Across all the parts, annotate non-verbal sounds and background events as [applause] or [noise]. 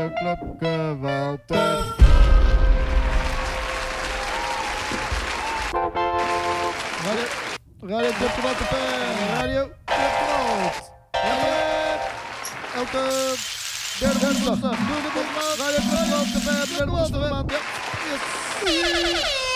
Radio Klokkenwalter. Radio, Radio Klokkenwalter. Radio Klokkenwalt. Radio Elke derde woensdag. Doe de botmaat. Radio Klokkenwalter. Radio Klokkenwalter. Ja. Yes.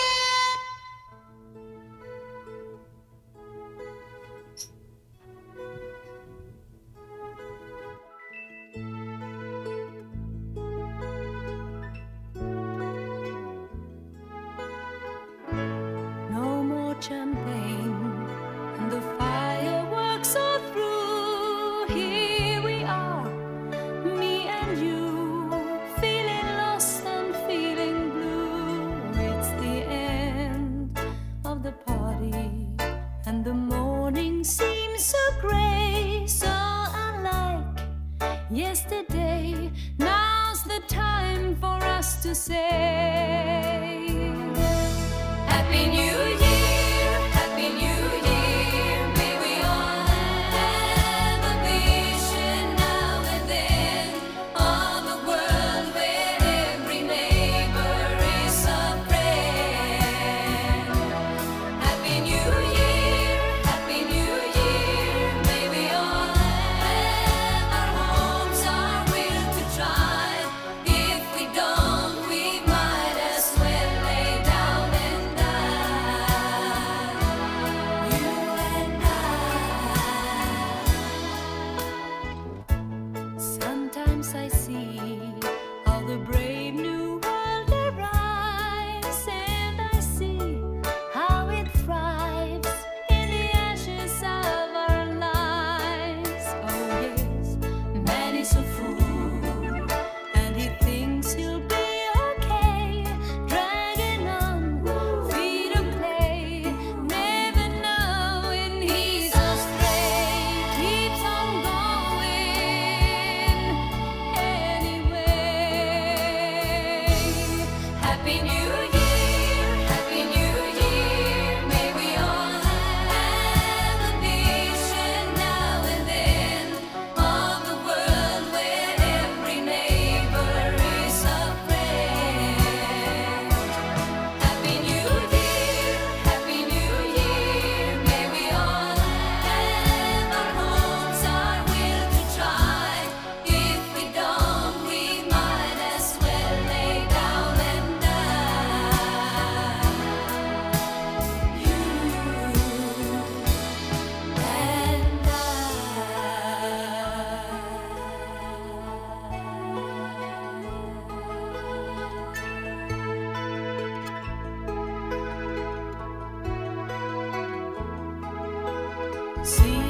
See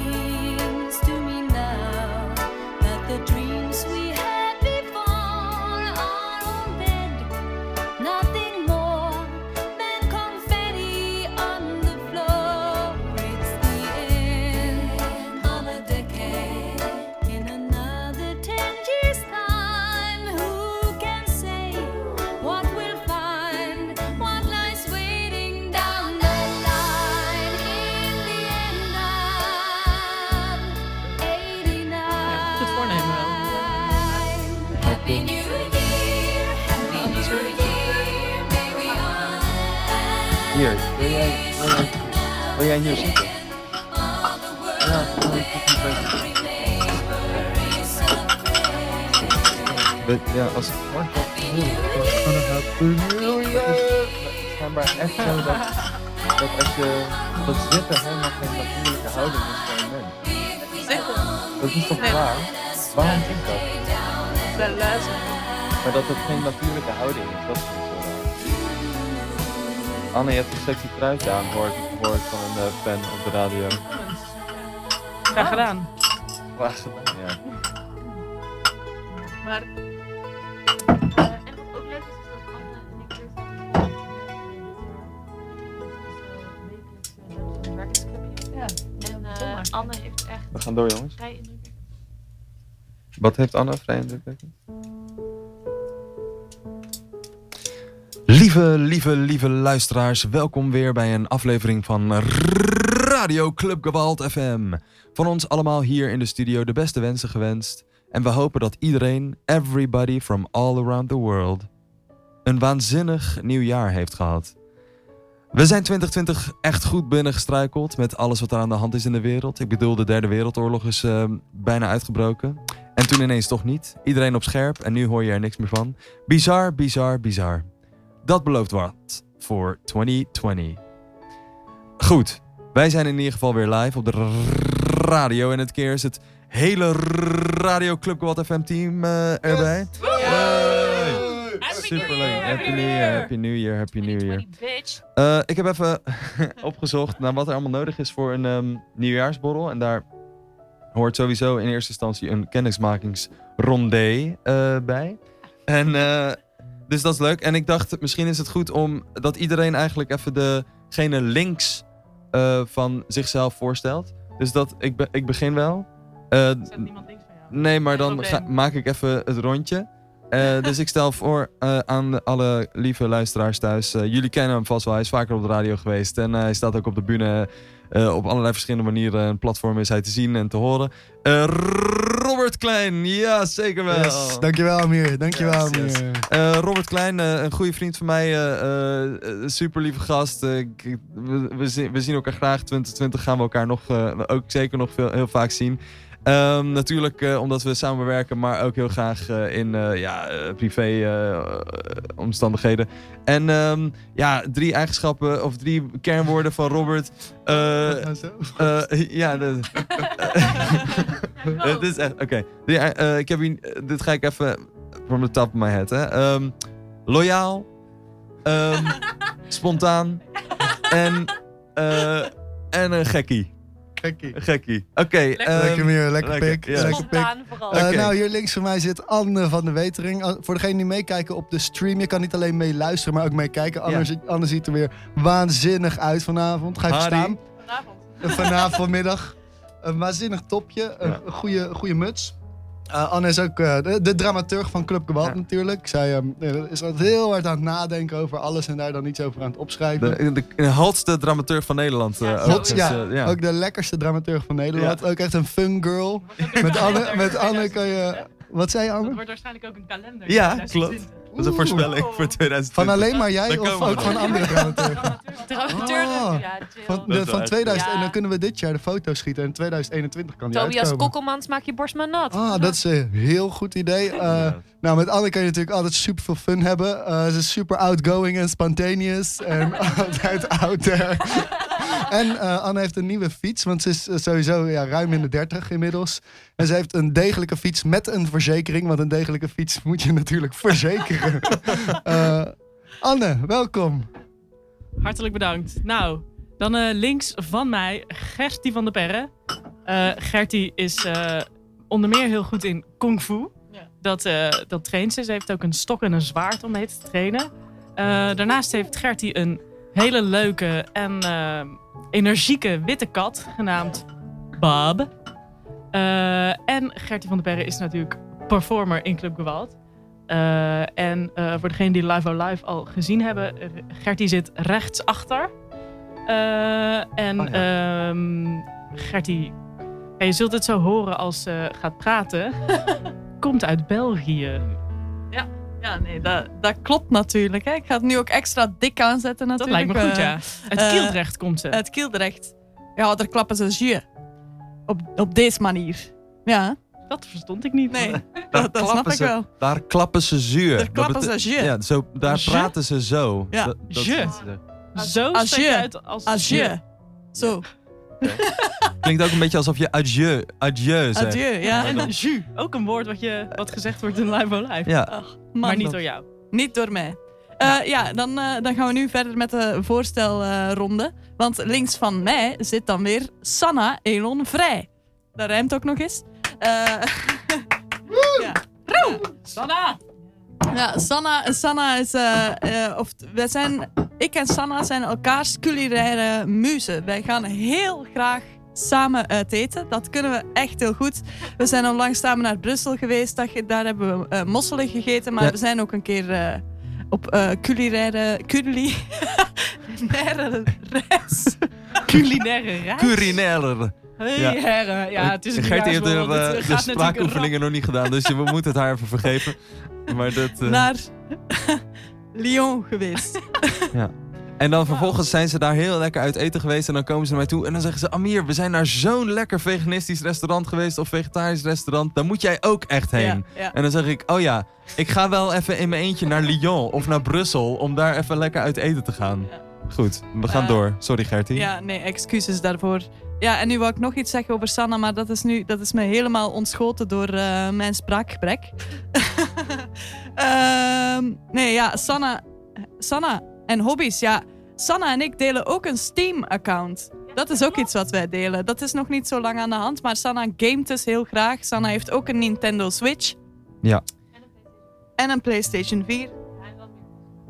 maar echt zo dat, dat als je gaat zitten helemaal geen natuurlijke houding is voor een mens. Zitten? Dat is toch nee. waar? Waarom niet? dat? Dat luisteren. Maar dat het geen natuurlijke houding is, dat is niet zo raar. Anne, je hebt een sexy truitje aan, hoor ik, hoor van een uh, fan op de radio. Graag gedaan. Graag gedaan, ja. Maar gaan door, jongens. vrij indrukwekkend. Wat heeft Anne vrij indrukwekkend? Lieve, lieve, lieve luisteraars, welkom weer bij een aflevering van Radio Club Gewalt FM. Van ons allemaal hier in de studio de beste wensen gewenst. En we hopen dat iedereen, everybody from all around the world, een waanzinnig nieuw jaar heeft gehad. We zijn 2020 echt goed binnengestruikeld met alles wat er aan de hand is in de wereld. Ik bedoel, de derde wereldoorlog is eh, bijna uitgebroken. En toen ineens toch niet. Iedereen op scherp en nu hoor je er niks meer van. Bizar, bizar, bizar. Dat belooft wat voor 2020. Goed, wij zijn in ieder geval weer live op de radio. En het keer is het hele Radio Club FM team eh, erbij. Superleuk. Happy New Year, Happy New Year, Happy New Year. 2020, bitch. Eh, ik heb even [laughs] opgezocht naar wat er allemaal nodig is voor een ehm, nieuwjaarsborrel. En daar hoort sowieso in eerste instantie een kennismakingsrondé eh, bij. En eh, dus dat is leuk. En ik dacht, misschien is het goed om dat iedereen eigenlijk even degene links eh, van zichzelf voorstelt. Dus dat ik, be- ik begin wel. Eh, Zet niemand links van jou. Nee, maar Geen dan ga- maak ik even het rondje. Eh, dus ik stel voor eh, aan alle lieve luisteraars thuis. eh, jullie kennen hem vast wel. Hij is vaker op de radio geweest. En hij staat ook op de bühne. op allerlei verschillende manieren. Een platform is hij te zien en te horen. Robert Klein. Ja, zeker wel. Yes, dankjewel Amir, dankjewel Yes, yes. Amir. Robert Klein, een goede vriend van mij. super lieve gast. We, we, zien, we zien elkaar graag. 2020 gaan we elkaar nog, ook zeker nog veel, heel vaak zien. Ehm, natuurlijk eh, omdat we samenwerken, maar ook heel graag eh, in eh, ja, privé omstandigheden. En ehm, ja, drie eigenschappen of drie kernwoorden van Robert. Eh, Nou, zo. eh, [laughs] ja, dat, [laughs] het is echt, oké. Drie, eh, ik heb hier, dit ga ik even from the top of my head, hè. Ehm, loyaal, ehm, [laughs] spontaan en, eh, en een gekkie. Gekkie. Een gekkie. Oké. ehm, Lekker Amir, lekker lekker, pik. ja. Lekker pik. Spontaan vooral. Eh, nou, hier links van mij zit Anne van de Wetering. Uh, voor degenen die meekijken op de stream, je kan niet alleen mee luisteren, maar ook meekijken. Anne, Ja. ziet- Anne ziet er weer waanzinnig uit vanavond. Ga even Harry. staan. Vanavond. Vanavond vanmiddag. Een waanzinnig topje, een goede, goede muts. Eh, Anne is ook eh, de, de dramaturg van Club Gewalt Ja. natuurlijk. Zij ehm, eh, is altijd heel hard aan het nadenken over alles en daar dan iets over aan het opschrijven. de, de, de hotste dramaturg van Nederland. Ja, eh, ook, Hot, dus, ja, ja. ook de lekkerste dramaturg van Nederland. Ja. Ook echt een fun girl. Met Anne, met Anne kan je... Wat zei je, Anne? wordt waarschijnlijk ook een kalender. Ja, 2020. klopt. Dat is een voorspelling voor 2020. Van alleen maar jij of ook van andere [laughs] dramaturgen? Dramaturg. Oh. Ja. Van, de, is van wel 2000 echt- en dan kunnen we dit jaar de foto schieten en in 2021 kan die Tobias uitkomen. Kokkelmans, maak je borst maar nat. Ah, dat is een heel goed idee. Eh, Ja. Nou, met Anne kan je natuurlijk altijd super veel fun hebben. Eh, ze is super outgoing en spontaneous en [laughs] altijd out there. En eh, Anne heeft een nieuwe fiets, want ze is sowieso ja, ruim in de 30 inmiddels. En ze heeft een degelijke fiets met een verzekering, want een degelijke fiets moet je natuurlijk verzekeren. [laughs] Eh, Anne, welkom. Hartelijk bedankt. Nou, dan eh, links van mij Gertie van der Perre. Eh Gertie is eh, onder meer heel goed in kung fu. Dat, eh, dat traint ze. Ze heeft ook een stok en een zwaard om mee te trainen. Eh, daarnaast heeft Gertie een hele leuke en energieke witte kat genaamd Bob. Eh, en Gertie van der Perre is natuurlijk performer in Club Gewalt. Eh, en eh, voor degenen die Live O Live al gezien hebben, eh, Gertie zit rechtsachter. Eh en Oh ehm, Gertie, ja, je zult het zo horen als ze gaat praten, [laughs] komt uit België. Ja, nee, dat, dat klopt natuurlijk. Hè. Ik ga het nu ook extra dik aanzetten Dat natuurlijk. lijkt me goed, ja. Uit Kieldrecht komt ze. Het Kieldrecht. Ja, daar klappen ze je. Op, op deze manier. Ja, Dat verstond ik niet. nee, [laughs] dat, dat snap ik ze- wel. Daar klappen ze zuur. Daar klappen ze je. Ja, zo, daar Je? praten ze zo. Ja. Dat, dat Je. is het. Zo uit als, Als je. Zo, Klinkt ook een beetje alsof je adieu, adieu zegt. adieu. Ja, En jus, ook een woord wat, je, wat gezegd wordt in Live O Live. Ja, Ach, man, maar niet dat- door jou. Niet door mij. Eh, ja, dan, eh, dan gaan we nu verder met de voorstelronde. Want links van mij zit dan weer Sanna Elon Vrij. Dat rijmt ook nog eens. Eh, [laughs] ja. Sanna! Ja, Sanna, Sanna is. eh, eh, of, wij zijn, ik en Sanna zijn elkaars culinaire muzen. Wij gaan heel graag samen uit eten. Dat kunnen we echt heel goed. We zijn onlangs samen naar Brussel geweest. Dat, ge- daar hebben we eh, mosselen gegeten. Maar Ja. we zijn ook een keer eh, op eh culinaire, culinaire [laughs] reis. Culinaire reis. Culinaire. Hey, Ja. heren. Ja, het is een Gertie heeft de, nieuwjaarsborrel. de, spraakoefeningen nog niet gedaan, dus we [laughs] moeten het haar even vergeven. Maar dat, eh, Naar [laughs] Lyon geweest. [laughs] En dan vervolgens zijn ze daar heel lekker uit eten geweest en dan komen ze naar mij toe en dan zeggen ze... Amir, we zijn naar zo'n lekker veganistisch restaurant geweest of vegetarisch restaurant. Daar moet jij ook echt heen. Ja, ja. En dan zeg ik, oh ja, ik ga wel even in mijn eentje naar Lyon of naar Brussel om daar even lekker uit eten te gaan. Ja. Goed, we gaan Eh, door. Sorry Gertie. Ja, nee, excuses daarvoor. Ja, en nu wou ik nog iets zeggen over Sanna, maar dat is nu dat is me helemaal ontschoten door eh, mijn spraakgebrek. [laughs] Ehm, nee, ja, Sanna, Sanna en hobby's. Ja, Sanna en ik delen ook een Steam-account. Dat is ook iets wat wij delen. Dat is nog niet zo lang aan de hand, maar Sanna gamet dus heel graag. Sanna heeft ook een Nintendo Switch. Ja. En een PlayStation 4.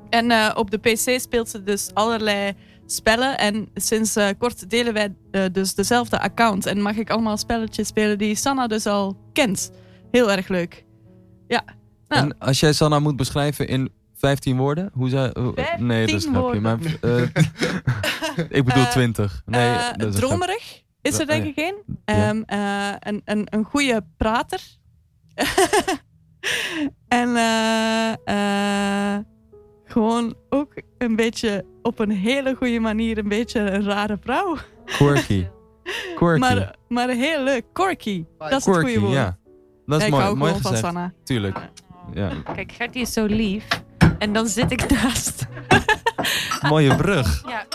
En eh, op de PC speelt ze dus allerlei spellen. En sinds eh, kort delen wij eh, dus dezelfde account. En mag ik allemaal spelletjes spelen die Sanna dus al kent. Heel erg leuk. Ja. Nou, En als jij Sanna moet beschrijven in 15 woorden, hoe zou... nee, dat is 15 grapje. Maar, [laughs] ik bedoel Eh, 20. Nee, dat is dromerig is er denk ik één. ja. Ehm, eh, een, een, een goede prater. [laughs] en gewoon ook een beetje op een hele goede manier een beetje een rare vrouw. Quirky. [laughs] Quirky. Maar, maar heel leuk. Corky. Dat is het Quirky, goede woord. ja. Dat is ik mooi, hou mooi gewoon van gezegd. Sanna. Tuurlijk. Ja. Kijk, Gertie is zo lief. En dan zit ik naast. [laughs] Mooie brug. Ja.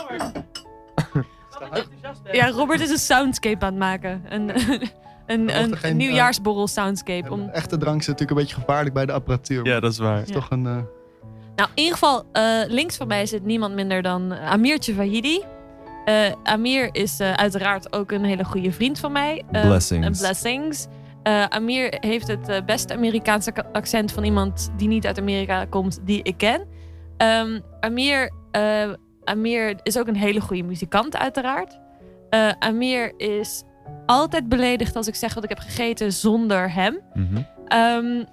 ja, Robert is een soundscape aan het maken. Een, [laughs] een, een, geen, nieuwjaarsborrel soundscape. Om... Een echte drank is natuurlijk een beetje gevaarlijk bij de apparatuur. Ja, dat is waar. Het is toch een... eh, Nou, in ieder geval, eh, links van mij zit niemand minder dan Amirtje Vahidi. Eh, Amir is eh, uiteraard ook een hele goede vriend van mij. Eh, Blessings. blessings. Eh, Amir heeft het eh, beste Amerikaanse ka- accent van iemand die niet uit Amerika komt, die ik ken. Ehm, Amir, eh, Amir is ook een hele goede muzikant, uiteraard. Eh, Amir is altijd beledigd als ik zeg wat ik heb gegeten zonder hem. Mhm. Ehm,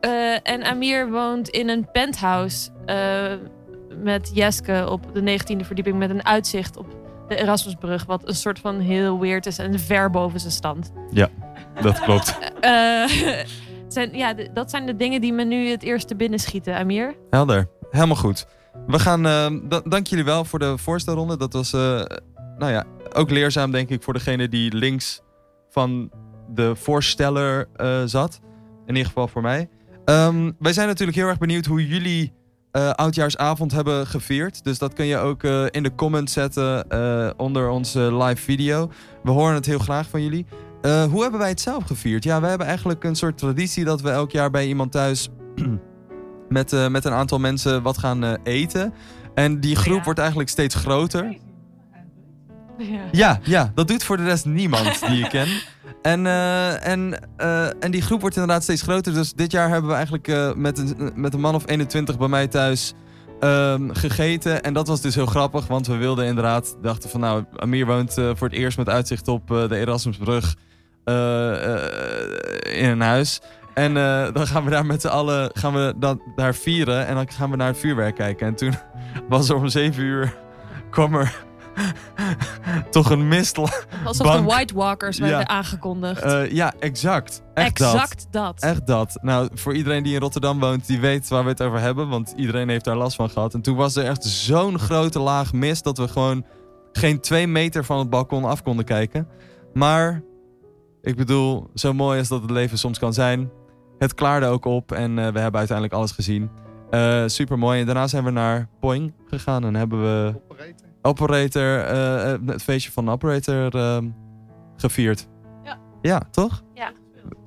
eh, en Amir woont in een penthouse eh, met Jeske op de 19e verdieping met een uitzicht op de Erasmusbrug, wat een soort van heel weird is en ver boven zijn stand. Dat klopt. [laughs] Eh, [laughs] zijn, ja, dat zijn de dingen die me nu het eerste binnenschieten, Amir. Helder. Helemaal goed. We gaan... da- dank jullie wel voor de voorstelronde. Dat was, nou ja, ook leerzaam denk ik voor degene die links van de voorsteller zat. In ieder geval voor mij. Ehm, wij zijn natuurlijk heel erg benieuwd hoe jullie eh, oudjaarsavond hebben gevierd. Dus dat kun je ook eh, in de comments zetten eh, onder onze live video. We horen het heel graag van jullie. Hoe hebben wij het zelf gevierd? Ja, wij hebben eigenlijk een soort traditie dat we elk jaar bij iemand thuis [clears throat] met, met een aantal mensen wat gaan eten. En die groep Ja. wordt eigenlijk steeds groter. Ja. Ja, ja, dat doet voor de rest niemand die je ken. [laughs] En, eh, en, eh, en die groep wordt inderdaad steeds groter. Dus dit jaar hebben we eigenlijk eh, met, een, met een man of 21 bij mij thuis ehm, gegeten. En dat was dus heel grappig, want we wilden inderdaad, dachten van nou, Amir woont voor het eerst met uitzicht op de Erasmusbrug in een huis. En dan gaan we daar met z'n allen gaan we dat, daar vieren en dan gaan we naar het vuurwerk kijken. En toen [laughs] was er om 7 uur, kwam er [laughs] toch een mist Alsof Bank. de White Walkers werden Ja. aangekondigd. eh, ja, exact. Echt exact dat. dat. Echt dat. Nou, voor iedereen die in Rotterdam woont, die weet waar we het over hebben. Want iedereen heeft daar last van gehad. En toen was er echt zo'n grote laag mist dat we gewoon geen twee meter van het balkon af konden kijken. Maar, ik bedoel, zo mooi als dat het leven soms kan zijn. Het klaarde ook op en eh, we hebben uiteindelijk alles gezien. Super mooi. En daarna zijn we naar Poing gegaan en hebben we operator. Operator, eh, eh, het feestje van de Operator ehm, gevierd. Ja. Ja, toch? Ja.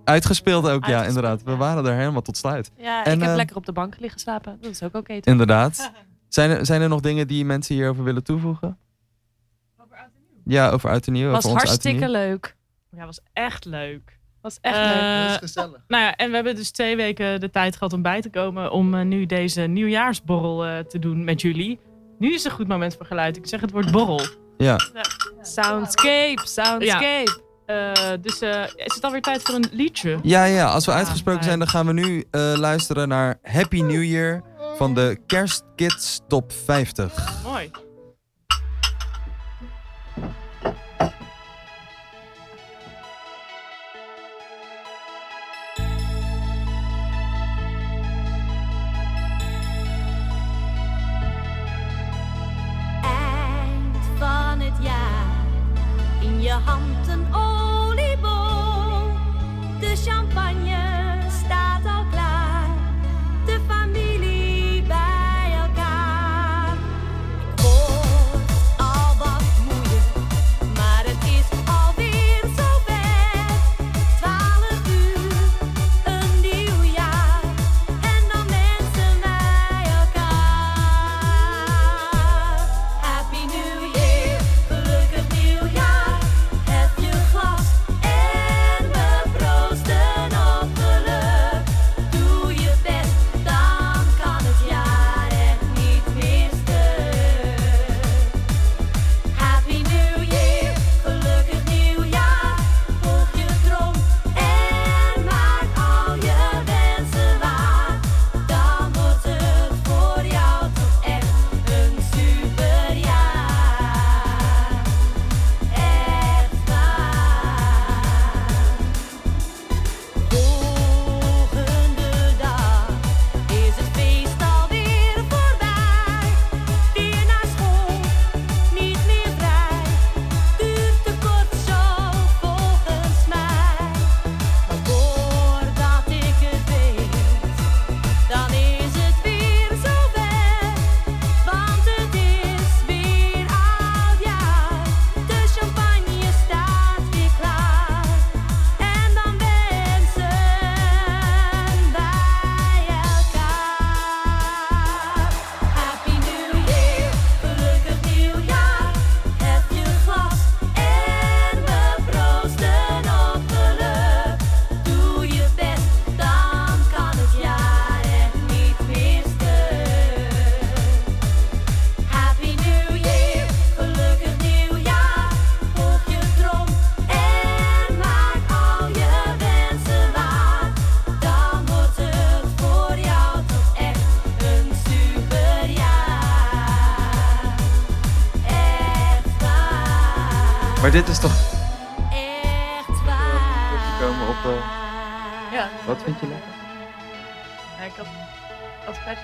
Uitgespeeld ook, ja, inderdaad. We ja. waren er helemaal tot sluit. Ja, En, ik heb eh, lekker op de bank liggen slapen. Dat is ook oké. toch? Inderdaad. [laughs] Zijn er, zijn er nog dingen die mensen hierover willen toevoegen? Ja, over Oud en Nieuw. was over Oud en hartstikke Nieuw. leuk. Ja, was echt leuk. Was echt Eh, leuk. Dat is gezellig. Nou ja, en we hebben dus twee weken de tijd gehad om bij te komen om nu deze nieuwjaarsborrel eh, te doen met jullie. Nu is een goed moment voor geluid. Ik zeg het woord borrel. Ja. Ja. Soundscape, soundscape. Eh, dus eh, is het alweer tijd voor een liedje? Ja, ja, als we uitgesproken zijn, dan gaan we nu eh, luisteren naar Happy New Year van de Kerstkids Top 50. Mooi.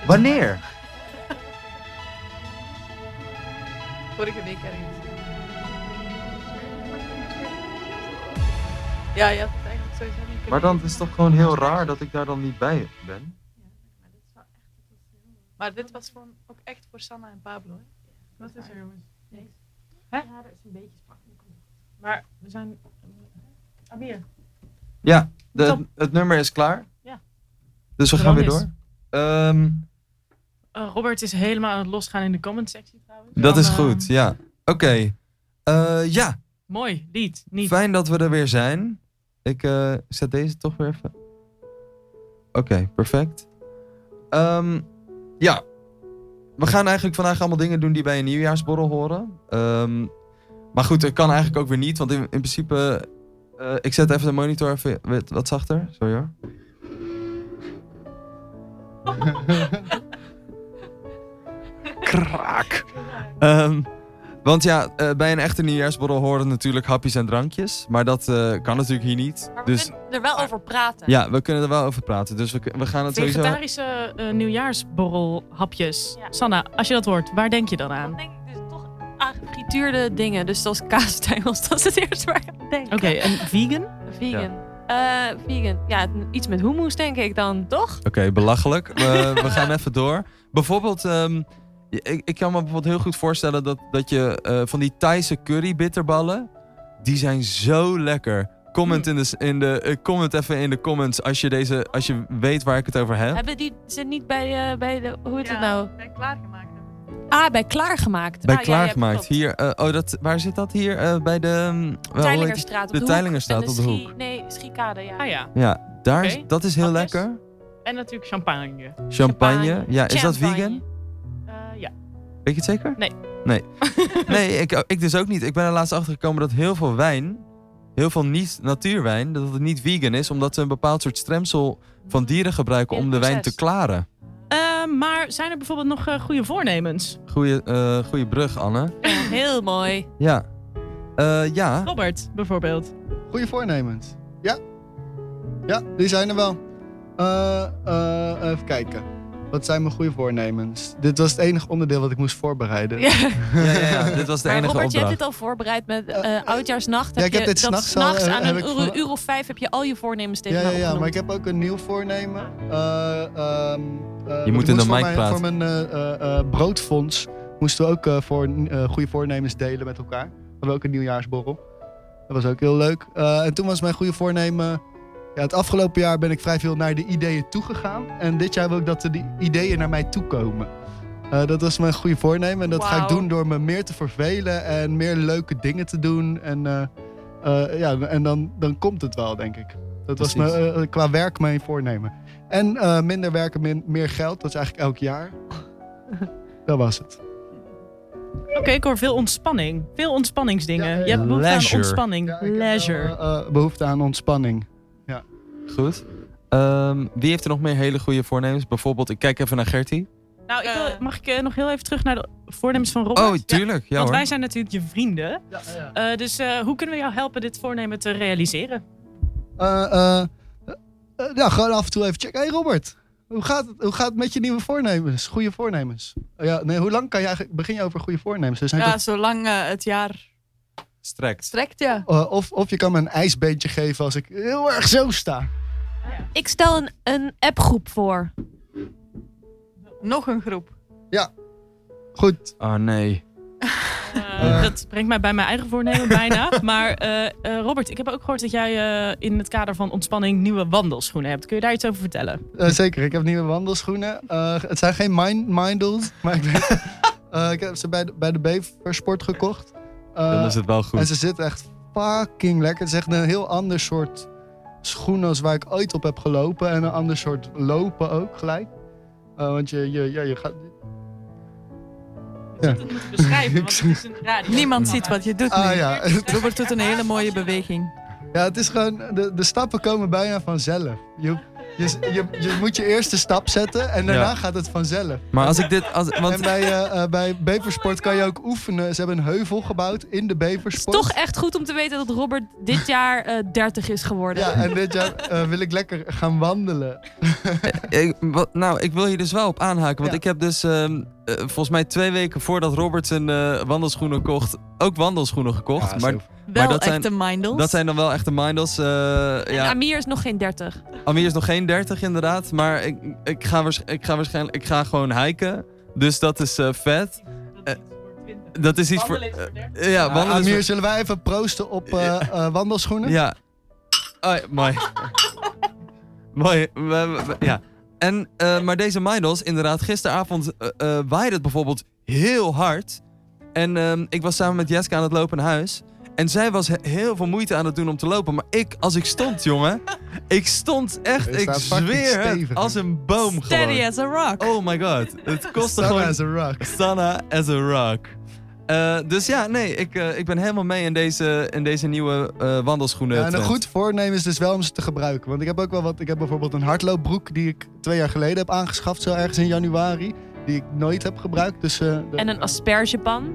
Wanneer? Vorige week ergens. Ja, je had het eigenlijk sowieso niet kunnen Maar dan is het toch gewoon heel raar dat ik daar dan niet bij ben? Maar dit was gewoon ook echt voor Sanna en Pablo. Hè? Wat is er, jongens? Ja, dat is een beetje spannend. Maar we zijn... Amir. Ja, de, het nummer is klaar. Ja. Dus we gaan weer door. Ehm, Eh, Robert is helemaal aan het losgaan in de comment sectie trouwens. dat is goed, ja. Oké. Eh, ja, Mooi, lied. Niet. fijn dat we er weer zijn. Ik eh, zet deze toch weer even. Oké, perfect. Ehm, ja, we gaan eigenlijk vandaag allemaal dingen doen die bij een nieuwjaarsborrel horen. Ehm, maar goed, het kan eigenlijk ook weer niet, want in, in principe... eh, ik zet even de monitor even wat- wat zachter. Sorry hoor. [laughs] Kraak. Ehm, want ja, eh, bij een echte nieuwjaarsborrel horen natuurlijk hapjes en drankjes. Maar dat eh, kan natuurlijk hier niet. Maar we Dus kunnen er wel over praten. ja, we kunnen er wel over praten. Dus we, we gaan het sowieso... Vegetarische eh nieuwjaarsborrelhapjes. Ja. Sanna, als je dat hoort, waar denk je dan aan? Dan denk ik dus toch aan gefrituurde dingen. Dus zoals kaasstengels. [laughs] Dat is het eerste waar ik aan denk. Oké, en vegan? Vegan. Eh, vegan. Ja, iets met hummus denk ik dan, toch? Oké, belachelijk. We, we [laughs] gaan even door. Bijvoorbeeld, ehm, ik, ik kan me bijvoorbeeld heel goed voorstellen dat, dat je eh, van die Thaise curry bitterballen, die zijn zo lekker. Comment, in de, in de, eh, comment even in de comments als je, deze, als je weet waar ik het over heb. Hebben die ze niet bij, eh, bij de. Hoe heet het nou? Bij klaargemaakt. Ah, bij klaargemaakt. Bij ah, ja, klaargemaakt. Hier, eh, oh, dat, waar zit dat hier? Eh, bij de... Teilingerstraat de de, Teilingerstraat hoek. op de Schie- hoek. Nee, Schiekade, ja. Ah ja. Ja, daar, is- Oké, dat is heel lekker. En natuurlijk champagne. Champagne. Champagne. Ja, is dat Champagne. vegan? Weet je het zeker? Nee. Nee, [laughs] ik, ik dus ook niet. Ik ben er laatst achter gekomen dat heel veel wijn, heel veel niet-natuurwijn, dat het niet vegan is, omdat ze een bepaald soort stremsel van dieren gebruiken om de wijn te klaren. Eh, maar zijn er bijvoorbeeld nog eh, goede voornemens? Goeie, eh, goeie brug, Anne. Heel mooi. Ja. Eh, ja. Robert, bijvoorbeeld. Goede voornemens. Ja. Ja, die zijn er wel. Eh, eh, even kijken. Wat zijn mijn goede voornemens? Dit was het enige onderdeel wat ik moest voorbereiden. Ja. [laughs] Ja, ja, ja, dit was de Maar enige Robert, je hebt dit al voorbereid met Eh, eh eh, Oudjaarsnacht. ja, ik heb je, dit s'nachts al, s'nachts eh, aan heb een uur, of vijf heb je al je voornemens tegen Ja, ja, maar ik heb ook een nieuw voornemen. Eh, ehm, eh, want moet in de mic mijn, praten. Voor mijn eh, eh, eh, broodfonds moesten we ook eh, voor eh, goede voornemens delen met elkaar. We hadden ook een nieuwjaarsborrel. Dat was ook heel leuk. Eh, en toen was mijn goede voornemen... Ja, het afgelopen jaar ben ik vrij veel naar de ideeën toegegaan. En dit jaar wil ik dat de ideeën naar mij toekomen. Eh, dat was mijn goede voornemen. En dat ga ik doen door me meer te vervelen en meer leuke dingen te doen. En, eh, eh, ja, en dan, dan komt het wel, denk ik. Dat was mijn, qua werk mijn voornemen. En eh, minder werken, min- meer geld. Dat is eigenlijk elk jaar. dat was het. Oké, ik hoor veel ontspanning. Veel ontspanningsdingen. Ja, ja, Je hebt behoefte Leisure. aan ontspanning. Wel, Leisure. eh, eh, behoefte aan ontspanning. Goed. Ehm, wie heeft er nog meer hele goede voornemens? Bijvoorbeeld, ik kijk even naar Gertie. nou, ik wil, eh, mag ik eh, nog heel even terug naar de voornemens van Robert? Oh, tuurlijk. Ja, Want hoor. wij zijn natuurlijk je vrienden. Ja, ja. Eh, dus eh, hoe kunnen we jou helpen dit voornemen te realiseren? Eh, eh, eh, ja, gewoon af en toe even checken. Hey Robert, hoe gaat, het, hoe gaat het met je nieuwe voornemens? Goede voornemens. Eh, ja, nee, hoe lang kan je eigenlijk, begin je over goede voornemens? Zijn Ja, toch- zolang het jaar Strekt. strekt, ja. eh, of, of je kan me een ijsbeentje geven als ik heel erg zo sta. Ik stel een, een appgroep voor. Nog een groep. Goed. Oh nee. Eh, Eh. Dat brengt mij bij mijn eigen voornemen bijna. [laughs] Maar eh, eh, Robert, ik heb ook gehoord dat jij eh, in het kader van ontspanning nieuwe wandelschoenen hebt. Kun je daar iets over vertellen? Eh, zeker, ik heb nieuwe wandelschoenen. Eh, het zijn geen mind Mindles, maar ik, [laughs] Eh, ik heb ze bij de, bij de Beversport gekocht. Eh, Dan is het wel goed. En ze zitten echt fucking lekker. Het is echt een heel ander soort schoenen als waar ik ooit op heb gelopen. En een ander soort lopen ook gelijk. Eh, want je, je, ja, je gaat... Je Ja. het beschrijven, [laughs] want het is een radio. Niemand ziet wat je doet nu. Ah ja. [laughs] Robert doet een hele mooie beweging. ja, het is gewoon... De, de stappen komen bijna vanzelf. Je, je, je, je moet je eerste stap zetten en daarna Ja. gaat het vanzelf. Maar als ik dit... Als, En want bij, eh, eh, bij Beversport kan je ook oefenen. Ze hebben een heuvel gebouwd in de Het is Beversport. toch echt goed om te weten dat Robert dit jaar eh 30 is geworden. Ja, en dit jaar eh, wil ik lekker gaan wandelen. [laughs] ik, wat, nou, ik wil hier dus wel op aanhaken. Want Ja. ik heb dus ehm, eh, volgens mij twee weken voordat Robert zijn eh, wandelschoenen kocht... ook wandelschoenen gekocht. Ja, maar. Wel dat zijn- echte mindels. dat zijn dan wel echte mindels. eh En ja. Amir is nog geen 30. Amir is nog geen 30 inderdaad. Maar ik, ik, ga, ik ga waarschijnlijk... Ik ga gewoon hiken. Dus dat is eh, vet. Eh, Dat is iets voor... eh, ja, wandelen is Amir, voor- zullen wij even proosten op eh, eh, wandelschoenen? Ja. Oh, mooi. [laughs] mooi. We- we- we- ja. En, eh, maar deze Midos, inderdaad, gisteravond eh eh, waaide het bijvoorbeeld heel hard. En ehm, ik was samen met Jeska aan het lopen naar huis. En zij was he- heel veel moeite aan het doen om te lopen. Maar ik, als ik stond, jongen. Ik stond echt, ik zweer het, als een boom Steady gewoon. as a rock. Oh my god. Het kostte Staan gewoon... as a rock. Sana as a rock. Eh, dus ja, nee, ik, eh, ik ben helemaal mee in deze, in deze nieuwe eh, wandelschoenen. Ja, en een goed voornemen is dus wel om ze te gebruiken. Want ik heb ook wel wat. Ik heb bijvoorbeeld een hardloopbroek die ik twee jaar geleden heb aangeschaft, zo ergens in januari. Die ik nooit heb gebruikt. Dus, eh, de- En een aspergepan.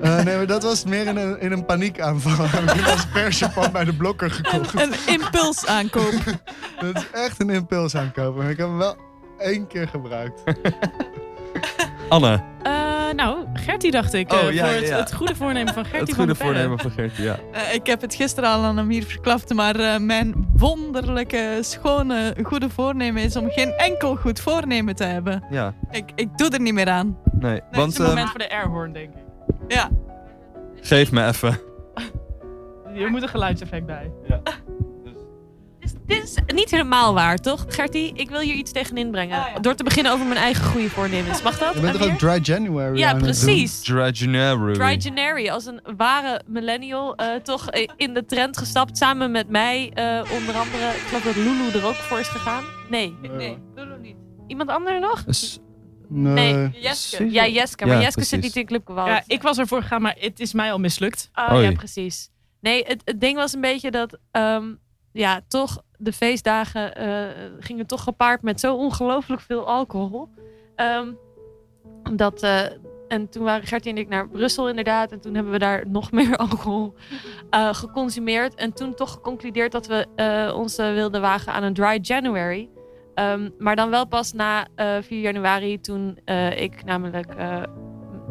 Eh, nee, maar dat was meer in een, in een paniekaanval. [laughs] heb ik een aspergepan bij de blokker gekocht. Een impuls aankoop. [laughs] Dat is echt een impuls aankopen. Maar ik heb hem wel één keer gebruikt. [laughs] Anne, Eh, nou, Gertie dacht ik. Oh, eh, ja, voor het, ja. het goede voornemen van [laughs] Gertie het van goede voornemen van Gertie, ja. [laughs] Eh, ik heb het gisteren al aan Amir verklapt, maar eh, mijn wonderlijke, schone, goede voornemen is om geen enkel goed voornemen te hebben. Ja, Ik, ik doe er niet meer aan. nee. Het Want is een moment voor de airhorn, denk ik. Ja, geef me even. [laughs] Er moet een geluidseffect bij. Dus dit is niet helemaal waar, toch? Gertie, ik wil hier iets tegenin brengen. Ah, ja. Door te beginnen over mijn eigen goede voornemens. Mag dat? Je bent toch ook Dry January Ja, aan het doen? precies. Dry January. Dry January, als een ware millennial, eh, toch eh, in de trend gestapt. Samen met mij, eh, onder andere. Ik geloof dat Lulu er ook voor is gegaan. Nee, nee, Lulu niet. Iemand ander nog? S- Nee, Jeske. Ja, Jeske. Maar Ja, Jeske zit niet in Club Gewalt. Ja, ik was ervoor gegaan, maar het is mij al mislukt. Oh Oei. ja, precies. Nee, het, het ding was een beetje dat, ehm, ja, toch de feestdagen eh, gingen toch gepaard met zo ongelooflijk veel alcohol. Ehm, dat, eh, en toen waren Gertie en ik naar Brussel inderdaad. En toen hebben we daar nog [laughs] meer alcohol eh, geconsumeerd. En toen toch geconcludeerd dat we ons wilden wagen aan een dry January. Ehm, maar dan wel pas na eh 4 januari, toen ik namelijk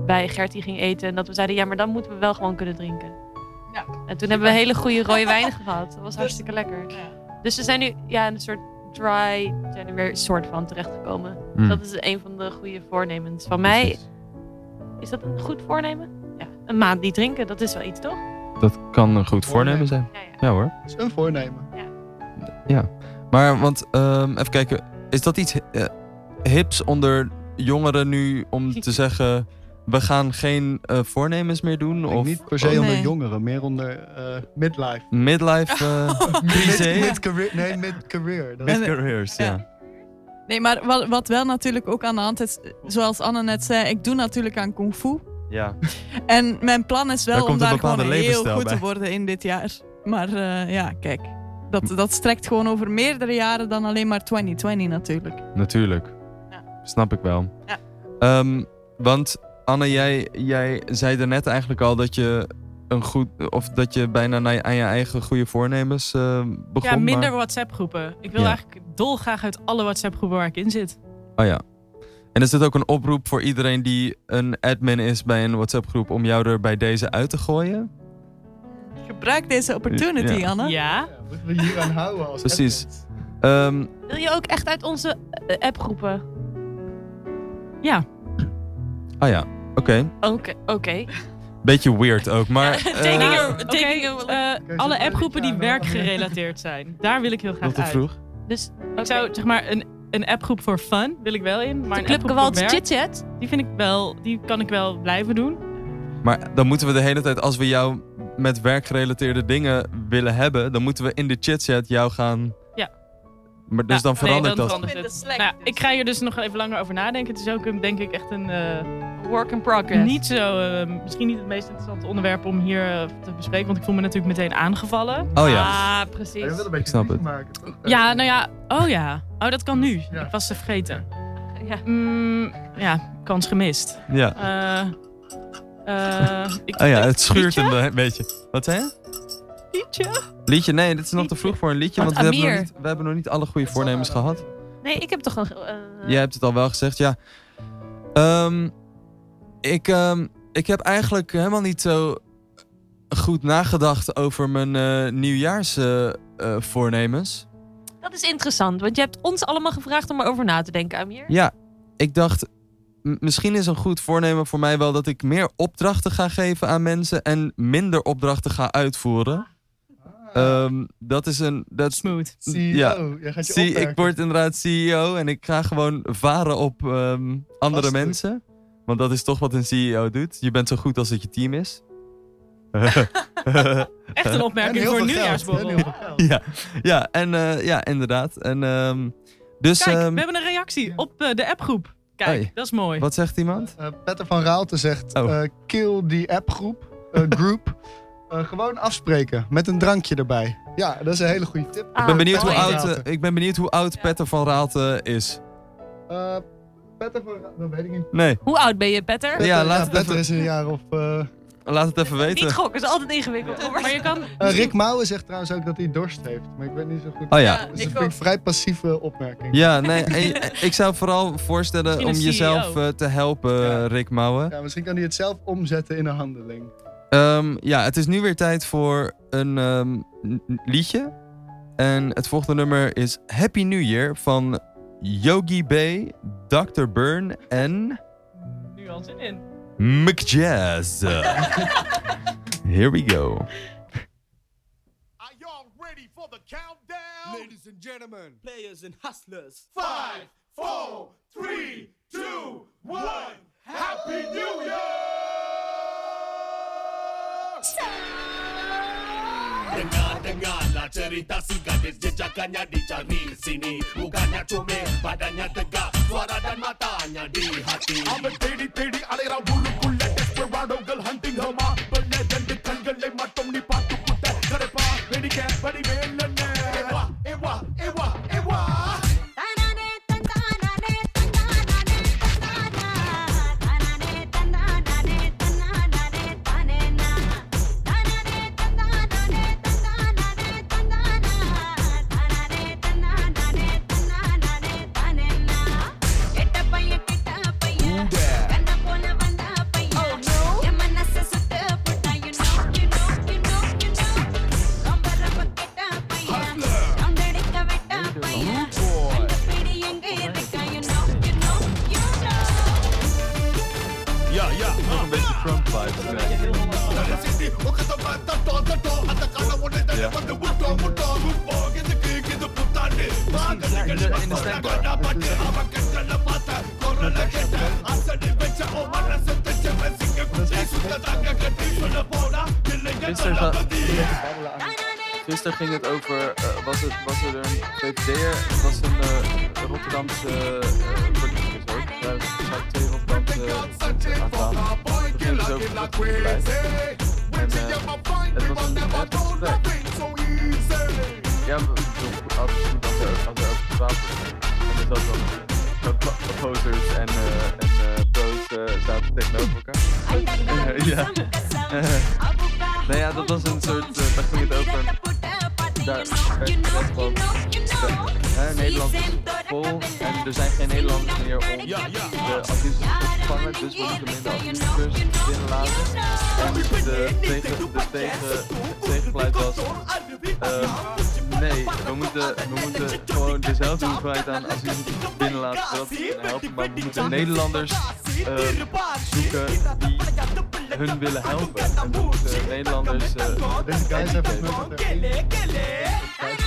bij Gertie ging eten. En dat we zeiden, ja, maar dan moeten we wel gewoon kunnen drinken. Ja. En toen hebben we hele goede rode [laughs] wijn gehad. Dat was hartstikke lekker. Dus we zijn nu ja, in een soort dry January soort van terechtgekomen. Mm. Dat is een van de goede voornemens. Van mij, is dat een goed voornemen? Ja, een maand niet drinken, dat is wel iets, toch? Dat kan een goed voornemen zijn. Ja, ja. Ja hoor. Dat is een voornemen. Maar, want, ehm, even kijken. Is dat iets eh, hips onder jongeren nu om te [laughs] zeggen... We gaan geen eh, voornemens meer doen? Of niet per se onder Nee. jongeren, meer onder eh, midlife. midlife eh [laughs] crisis? Mid, mid-career, nee, mid-career. Mid-careers, ja. Nee, maar wat, wat wel natuurlijk ook aan de hand is, zoals Anne net zei, ik doe natuurlijk aan kung fu. ja. [laughs] En mijn plan is Daar wel om komt een daar gewoon bepaalde heel goed bij. te worden in dit jaar. Maar eh, ja, kijk. Dat, dat strekt gewoon over meerdere jaren dan alleen maar 2020 natuurlijk. Natuurlijk. Ja. Snap ik wel. Ja. Ehm, want Anne, jij, jij zei er net eigenlijk al dat je een goed of dat je bijna naar aan je eigen goede voornemens eh, begon. Ja, minder maar- WhatsApp groepen. Ik wil Ja. eigenlijk dolgraag uit alle WhatsApp groepen waar ik in zit. Oh ja. En is dit ook een oproep voor iedereen die een admin is bij een WhatsApp groep om jou er bij deze uit te gooien? Gebruik deze opportunity, Ja. Anne. Ja. Ja, moeten we hier aan houden als Precies. Ehm, Wil je ook echt uit onze eh, appgroepen? Ja. ah ja, oké. Oké, oké. Beetje weird ook, maar... Ja, [laughs] eh, a- taking eh, alle appgroepen die werkgerelateerd zijn. Daar wil ik heel graag nog te uit. vroeg. Dus, Ik zou zeg maar een, een appgroep voor fun wil ik wel in. Maar de Club Gewalt chit-chat. die vind ik wel, die kan ik wel blijven doen. Maar dan moeten we de hele tijd, als we jou met werkgerelateerde dingen willen hebben, dan moeten we in de chitchat jou gaan. Ja. Maar dus Ja, dan nee, verandert dan dat. verandert In de het. Slack Nou ja, dus. ik ga hier dus nog even langer over nadenken. Het is ook een, denk ik echt een eh, Work in progress. niet zo, eh, misschien niet het meest interessante onderwerp om hier eh, te bespreken. Want ik voel me natuurlijk meteen aangevallen. Oh ja. Ah, Ja, je precies. wil een beetje snap het. maken, toch? Ja, nou ja. Oh ja. Oh, dat kan nu. Ja. Ik was het vergeten. Ja. Mm, ja, kans gemist. Ja. Eh, eh, ik, Oh ja, het schuurt Liedje? een be- beetje. Wat zei je? Liedje? Liedje? Nee, dit is nog te vroeg voor een liedje, Want want we hebben, nog niet, we hebben nog niet alle goede voornemens gehad. Nee, ik heb toch een... eh, Jij hebt het al wel gezegd, ja. Ehm, ik, ehm, ik heb eigenlijk helemaal niet zo goed nagedacht over mijn eh nieuwjaarsvoornemens. Dat is interessant, want je hebt ons allemaal gevraagd om erover na te denken, Amir. Ja, ik dacht, misschien is een goed voornemen voor mij wel dat ik meer opdrachten ga geven aan mensen en minder opdrachten ga uitvoeren. Ehm, dat is een. Dat, Smooth. CEO, ja. E jij gaat je zie, ik word inderdaad CEO en ik ga gewoon varen op ehm, andere mensen. Want dat is toch wat een CEO doet. Je bent zo goed als het je team is. [laughs] Echt een En opmerking voor een nieuwjaarsborrel. ja, ja, en, eh, ja, inderdaad. En, ehm, dus, Kijk, ehm, we hebben een reactie op eh, de appgroep. Kijk, Hey. dat is mooi. wat zegt iemand? Eh, Petter van Raalte zegt, Oh. eh, kill die appgroep, eh, group. [laughs] Eh, gewoon afspreken, met een drankje erbij. Ja, dat is een hele goede tip. Ah, ik, ben benieuwd hoe oud, ik ben benieuwd hoe oud Petter van Raalte is. Petter dat weet ik niet. Nee, Hoe oud ben je, Petter? Petter, Ja, laat het Petter even- is een jaar of... eh, laat het even weten. Niet gokken, is altijd ingewikkeld. Maar je kan... eh, Rick Mouwen zegt trouwens ook dat hij dorst heeft. Maar ik weet niet zo goed. Oh ja. Dus dat ik vind ik vrij passieve opmerking. Ja, [laughs] nee, ik zou vooral voorstellen Misschien om een jezelf eh, te helpen, Ja. Rick Mouwen. Ja, misschien kan hij het zelf omzetten in een handeling. Ehm, ja, het is nu weer tijd voor een ehm, liedje. En het volgende nummer is Happy New Year van Yogi B, Dr. Burn en Nu al zin in. McJazz. [laughs] Here we go. Are y'all ready for the countdown? Ladies and gentlemen, players and hustlers. Five, four, three, two, one. Happy New Year! Dengar dengarlah cerita si gadis jejakannya dicari sini Bukannya cumi badannya tegak Suara dan matanya di hati அவன் தேடி தேடி அலைறான் ஊருக்குள்ள Desperadoகள் hunting her ma வெள்ளை ரெண்டு கண்களை மட்டும் நீ பார்த்து புட்ட கரைப்பா வெடிக்க வடி een beetje Trump vibes. Ja. In de, in de stemkar. Gisteren, ging het over, eh, was, het, was er een VVD'er, het was een eh, Rotterdamse uh, politicus ook. Daar zaten twee Rotterdamse mensen aan tafel. Ging het over het beleid. En eh, het was een net. Ja, als er er gepraat wordt. En er zat dan eh, oppo- opposers en, eh en eh, pro's eh, zaten tegenover elkaar. Eh, ja. nou ja, dat was een soort, eh, daar ging het over. Daar hè, Nederland is vol en er zijn geen Nederlanders meer om de asielzoekers te vangen, dus we moeten minder asielzoekers binnenlaten. En de, tegen, de tegen, tegengeluid was, eh, nee, we moeten, we moeten gewoon dezelfde hoeveelheid aan asielzoekers binnenlaten zodat we helpen, maar we moeten Nederlanders eh, zoeken die hun willen helpen. En we moeten Nederlanders... eh, Deze guys hebben het met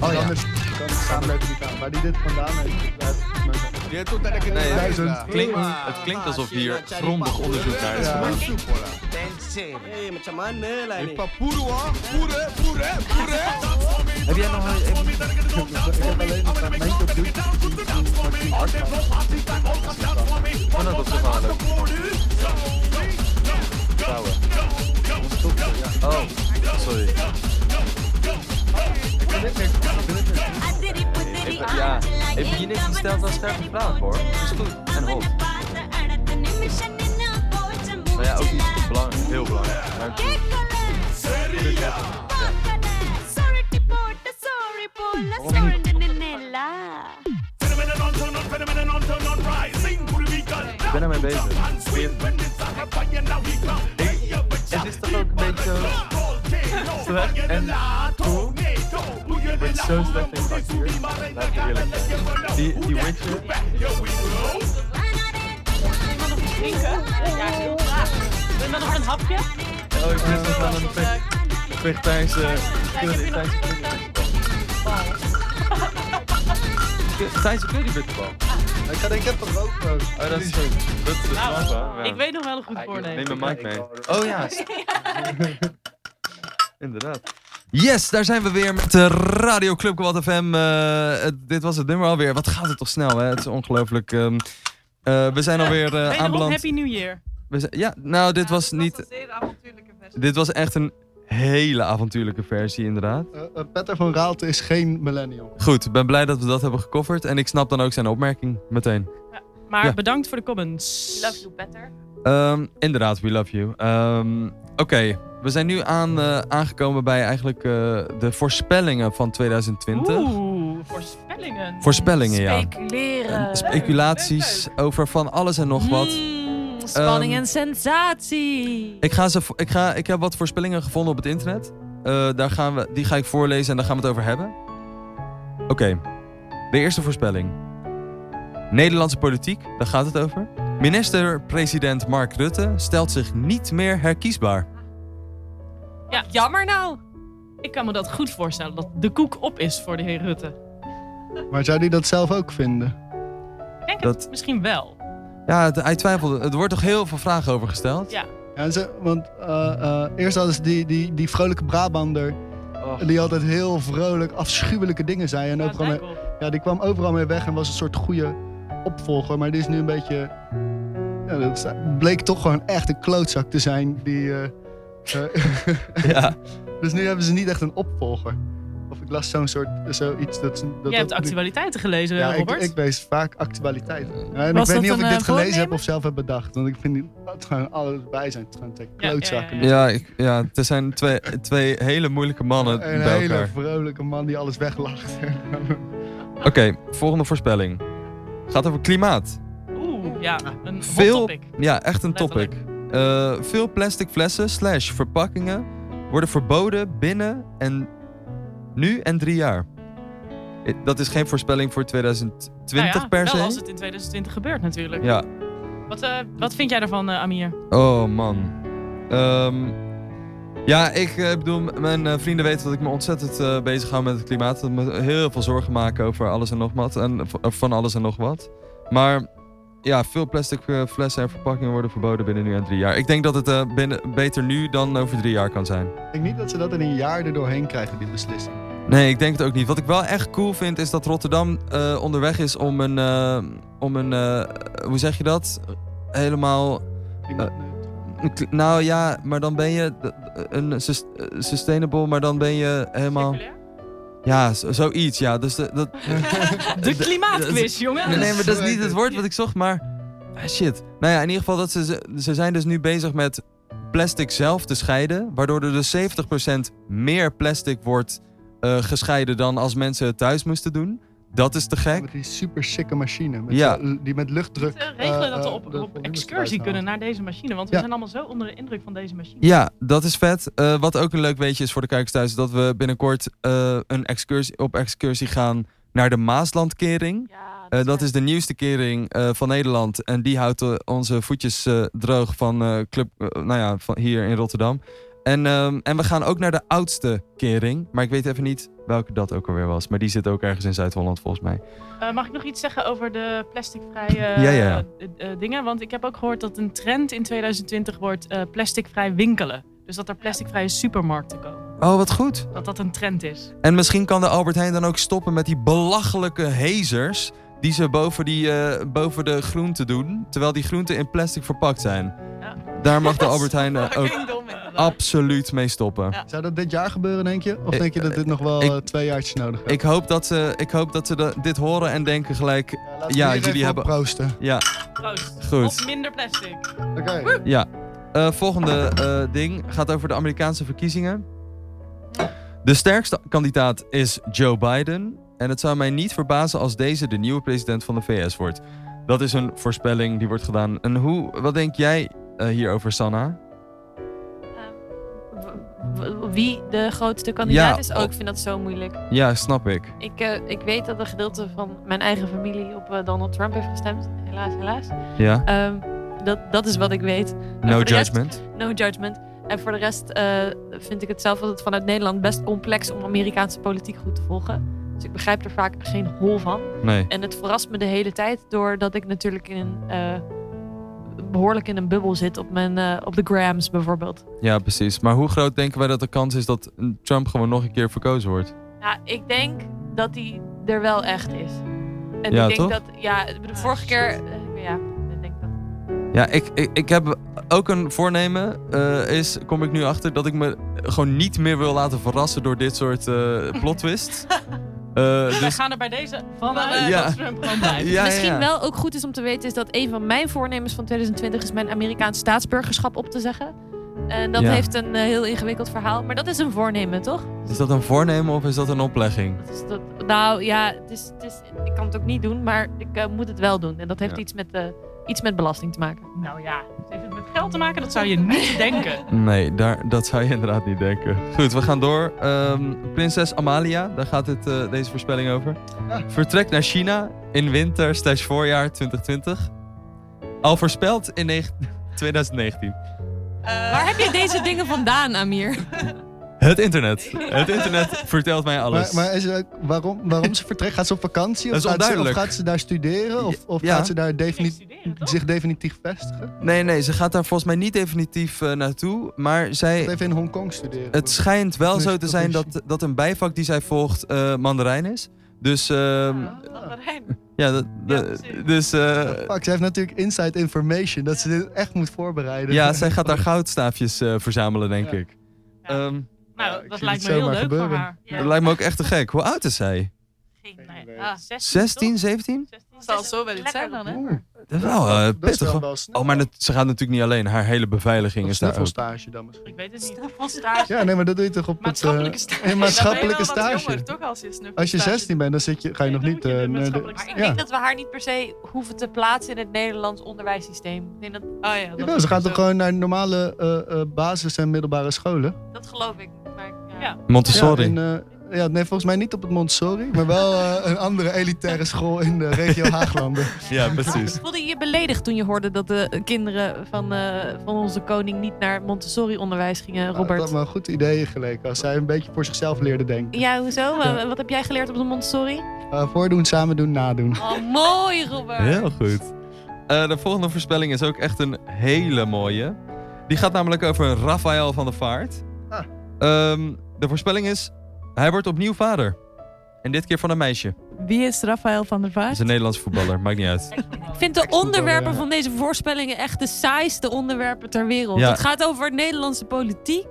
Oh ja. Anders kan het samenwerking niet aan. Waar die dit vandaan heeft, ada kena Nee, het klinkt, het klinkt alsof hier grondig onderzoek naar is gedaan. Eh, ah. [laughs] Heb jij nog een... Ik heb alleen een fragment op YouTube gezien van Martin Hartman. Dat is toch wel leuk. Even je niks stelt als scherpe voor. Dat is goed. En hot. Nou ja, ook niet belangrijk. Heel belangrijk. Maar het is- ik ben ermee bezig. Het is toch ook een beetje slecht cool. Ik ben zo slecht in. Laat ik eerlijk zijn. Die, die Witcher, Drinken? Ja, heel graag. Wil je nog een hapje? Oh, ik ben nog aan een ve- vegetarische... Vegetarische Vegetarische currybitterbal. Ik ga denk ik heb ook gewoon. Oh, dat is goed. Dat is de Nou, strafbaar. Ik weet nog wel een goed voornemen. Neem mijn mic mee. Oh ja. [laughs] Inderdaad. Yes, daar zijn we weer met de Radio Club Quad FM. Eh, het- dit was het nummer alweer. Wat gaat het toch snel, hè? Het is ongelooflijk. ehm, eh, we zijn alweer eh, Wederom aanbeland. Happy New Year. We zijn- ja, nou, dit was niet... een zeer avontuurlijke versie. Dit was echt een hele avontuurlijke versie, inderdaad. Eh, eh, Petter van Raalte is geen millennial. Goed, ik ben blij dat we dat hebben gecoverd. En ik snap dan ook zijn opmerking meteen. Maar Ja. bedankt voor de comments. Love you better. Ehm, inderdaad, we love you. Ehm, Oké, we zijn nu aan, eh, aangekomen bij eigenlijk eh, de voorspellingen van 2020. Oeh, voorspellingen. Voorspellingen, ja. Speculeren. Speculaties over van alles en nog wat. Mm, spanning Ehm, en sensatie. Ik, ga ze, ik, ga, ik heb wat voorspellingen gevonden op het internet. Eh, daar gaan we, die ga ik voorlezen en daar gaan we het over hebben. Oké, de eerste voorspelling. Nederlandse politiek, daar gaat het over. Minister-president Mark Rutte stelt zich niet meer herkiesbaar. Jammer nou. Ik kan me dat goed voorstellen, dat de koek op is voor de heer Rutte. Maar zou die dat zelf ook vinden? Ik denk Dat- het misschien wel. Ja, hij twijfelde. Er wordt toch heel veel vragen over gesteld. Ja. Ja, en ze, want eh, eh, eerst hadden ze die, die, die vrolijke Brabander. Oh. Die altijd heel vrolijk afschuwelijke dingen zei. En Ja, mee, ja, die kwam overal mee weg en was een soort goede opvolger. Maar die is nu een beetje... Ja, dat bleek toch gewoon echt een klootzak te zijn. Die, eh, eh, [laughs] Ja. dus nu hebben ze niet echt een opvolger. Of ik las zo'n soort, zoiets dat... dat Jij hebt dat- actualiteiten gelezen, Ja, ik, Robert. ik lees vaak actualiteiten. Ja, en ik Was weet dat niet of een, ik dit eh, gelezen heb of zelf heb bedacht. Want ik vind het gewoon alles bij zijn. Het zijn twee Ja, ja, klootzakken. ja, ja. Ja, ik, ja, er zijn twee, twee hele moeilijke mannen Een hele elkaar. vrolijke man die alles weglacht. [laughs] Oké, volgende voorspelling. Gaat over klimaat. Oeh, ja, een hot Veel, topic. ja, echt een topic. Eh, veel plastic flessen slash verpakkingen worden verboden binnen en nu en drie jaar. Eh, Dat is geen voorspelling voor 2020 Nou ja, per wel se. als het in 2020 gebeurt natuurlijk. Ja. Wat, eh, wat vind jij daarvan, Amir? Oh man. Ehm, ja, ik eh, bedoel, mijn eh, vrienden weten dat ik me ontzettend eh, bezig hou met het klimaat. Dat me heel veel zorgen maken over alles en nog wat. En van alles en nog wat. Maar ja, veel plastic flessen en verpakkingen worden verboden binnen nu en drie jaar. Ik denk dat het binnen, beter nu dan over drie jaar kan zijn. ik denk niet dat ze dat in een jaar er doorheen krijgen, die beslissing. Nee, ik denk het ook niet. Wat ik wel echt cool vind, is dat Rotterdam onderweg is om een. om een hoe zeg je dat? Helemaal. Nou ja, maar dan ben je een sus- sustainable, maar dan ben je helemaal. Circulair? Ja, zo- zoiets. Ja, dus de, dat. [laughs] De klimaatquiz, [laughs] jongen. Nee, maar dat is niet het woord wat ik zocht, maar. ah, shit. Nou ja, in ieder geval, dat ze, ze- ze zijn dus nu bezig met plastic zelf te scheiden. Waardoor er dus 70% meer plastic wordt eh, gescheiden dan als mensen het thuis moesten doen. Dat is te gek. Met die super sikke machine. Met Ja. zo- die met luchtdruk. We regelen eh, dat we eh, op, de op volumes excursie kunnen naar deze machine. Want we Ja. zijn allemaal zo onder de indruk van deze machine. Ja, dat is vet. Eh, wat ook een leuk weetje is voor de kijkers thuis, is dat we binnenkort eh, een excursie, op excursie gaan naar de Maaslandkering. Ja, Eh, dat is de nieuwste kering eh, van Nederland. En die houdt eh, onze voetjes eh, droog van, eh, club, eh, nou ja, van hier in Rotterdam. En, ehm, en we gaan ook naar de oudste kering. Maar ik weet even niet welke dat ook alweer was. Maar die zit ook ergens in Zuid-Holland volgens mij. Eh, mag ik nog iets zeggen over de plasticvrije Ja, ja, ja. eh, eh, dingen? Want ik heb ook gehoord dat een trend in 2020 wordt plasticvrij winkelen. Dus dat er plasticvrije supermarkten komen. Oh, wat goed. Dat dat een trend is. En misschien kan de Albert Heijn dan ook stoppen met die belachelijke hazers... die ze boven, die, boven de groenten doen... terwijl die groenten in plastic verpakt zijn. Daar mag de Albert Heijn ook absoluut mee stoppen. Ja. Zou dat dit jaar gebeuren, denk je? Of Ik- denk je dat dit nog wel ik- eh, twee jaartjes nodig heeft? Ik hoop dat ze, ik hoop dat ze de- dit horen en denken gelijk... ja, jullie even hebben- op proosten. Ja, Proost. Goed. Of minder plastic. Oké. ja. Eh, volgende eh, ding gaat over de Amerikaanse verkiezingen. De sterkste kandidaat is Joe Biden. En het zou mij niet verbazen als deze de nieuwe president van de VS wordt. Dat is een voorspelling die wordt gedaan. En hoe, wat denk jij eh, hierover, Sanna? w- wie de grootste kandidaat Ja, is. Oh, ik vind dat zo moeilijk. Ja, snap ik. Ik, eh, ik weet dat een gedeelte van mijn eigen familie op eh, Donald Trump heeft gestemd. Helaas, helaas. Ja, Ehm, dat, dat is wat ik weet. En no rest- judgment. no judgment. En voor de rest vind ik het zelf altijd vanuit Nederland best complex om Amerikaanse politiek goed te volgen. Dus ik begrijp er vaak geen hol van. Nee. En het verrast me de hele tijd doordat ik natuurlijk in een, behoorlijk in een bubbel zit op, mijn, eh, op de grams bijvoorbeeld. Ja, precies. Maar hoe groot denken wij dat de kans is dat Trump gewoon nog een keer verkozen wordt? Ja, ik denk dat die er wel echt is. En Ja, ik denk toch? dat, ja, de vorige keer, eh, ja, ik denk dat. Ja, ik, ik, ik heb ook een voornemen. eh, is, kom ik nu achter, dat ik me gewoon niet meer wil laten verrassen door dit soort eh plot twists. [laughs] Eh, Wij dus gaan er bij deze vanuit Ja. Trump gewoon ja, ja, Misschien wel ook goed is om te weten, is dat een van mijn voornemens van 2020 is mijn Amerikaans staatsburgerschap op te zeggen. En dat Ja. heeft een eh, heel ingewikkeld verhaal, maar dat is een voornemen, toch? Is dat een voornemen of is dat een oplegging? Dat is dat, nou ja, het is, het is, ik kan het ook niet doen, maar ik eh, moet het wel doen. En dat heeft Ja. iets, met, eh, iets met belasting te maken. Nou ja, heeft het met geld te maken? Dat zou je niet [laughs] denken. Nee, daar, dat zou je inderdaad niet denken. Goed, we gaan door. Ehm, prinses Amalia, daar gaat dit, eh, deze voorspelling over. Vertrekt naar China in winter slash voorjaar 2020. Al voorspeld in negen- [laughs] 2019. Waar heb je deze dingen vandaan, Amir? [laughs] Het internet. Het internet vertelt mij alles. Maar, maar is er waarom, waarom ze vertrekt? Gaat ze op vakantie? Of gaat, ze, of gaat ze daar studeren? Of, of Ja. gaat ze daar defini- studeren, toch? zich definitief vestigen? Nee, nee, ze gaat daar volgens mij niet definitief eh, naartoe. Maar zij, Even in Hongkong studeren. het schijnt wel zo te zijn dat, dat een bijvak die zij volgt eh, Mandarijn is. Dus, ehm, ja, dat- Ja, de- precies. dus eh, Fuck, ze heeft natuurlijk inside information. Dat ze dit echt moet voorbereiden. ja, zij gaat daar goudstaafjes eh, verzamelen, denk Ja. ik. Ja. Ehm, Nou, dat lijkt me heel leuk voor haar. Ja. Dat lijkt me ook echt te gek. Hoe oud is zij? Geen, ah, 16, 16, toch? 17? 16, Zal zo wel iets zijn dan, hè? Oeh, Dat is wel eh, dat is pittig. Oh, maar dat- ze gaat natuurlijk niet alleen. Haar hele beveiliging is daar ook. snuffelstage dan misschien. Ik weet het niet. Snuffelstage. Ja, nee, maar dat doe je toch op het... Maatschappelijke eh, stage. maatschappelijke Dan ben je wel wat stage. jonger, toch, als je. Als je 16 bent, dan zit je, ga je Nee, nog niet... je eh, naar de- maatschappelijke Maar ik Ja. denk dat we haar niet per se hoeven te plaatsen in het Nederlands onderwijssysteem. Ik denk dat, Oh ja, dat is ze gaat toch gewoon naar normale eh, eh, basis- en middelbare scholen? dat geloof ik. Ja. Montessori. Ja, in, eh, ja, nee, volgens mij niet op het Montessori, maar wel eh, een andere elitaire school in de regio [laughs] Haaglanden. Ja, precies. [laughs] Voelde je je beledigd toen je hoorde dat de kinderen van, eh, van onze koning niet naar Montessori-onderwijs gingen, Dat Robert? had me een goed idee geleken als zij een beetje voor zichzelf leerde denken. Ja, hoezo? Ja. Wat heb jij geleerd op de Montessori? Eh, voordoen, samen doen, nadoen. Oh, mooi, Robert. Heel goed. Eh, de volgende voorspelling is ook echt een hele mooie. Die gaat namelijk over Rafael van der Vaart. Ah. Ehm, de voorspelling is, hij wordt opnieuw vader. En dit keer van een meisje. Wie is Rafael van der Dat Vaart? is een Nederlands voetballer, maakt niet uit. Ik vind de onderwerpen van deze voorspellingen echt de saaiste onderwerpen ter wereld. Ja. Het gaat over Nederlandse politiek.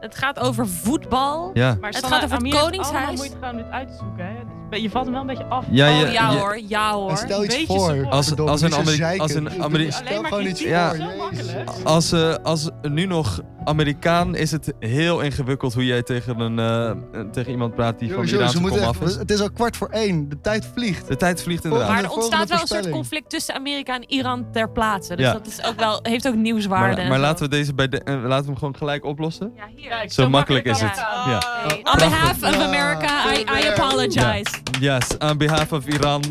Het gaat over voetbal. Ja. Maar Het Sanne, gaat over het Amir Koningshuis. allemaal gedaan om dit uit te zoeken. Hè? Je valt hem wel een beetje af. Ja, oh ja hoor, ja hoor. En stel iets beetje voor. Als- als een niet zo Ameri- zeiken. als een Doe- Ameri- Stel Alleen maar gewoon iets voor. Als, eh, als nu nog Amerikaan is het heel ingewikkeld hoe jij tegen, een, eh, tegen iemand praat die van moeten kom af echt- is. het is al kwart voor één. De tijd vliegt. De tijd vliegt inderdaad. Maar de er volgende ontstaat wel een soort conflict tussen Amerika en Iran ter plaatse. Dus Ja. dat is ook wel, heeft ook nieuwswaarde. Maar, maar laten we deze bij de, eh, laten we hem gewoon gelijk oplossen. Ja, hier. Kijk, Zo makkelijk is het. Ja. Hey, on behalf of America, I, I apologize. Yes, on behalf of Iran,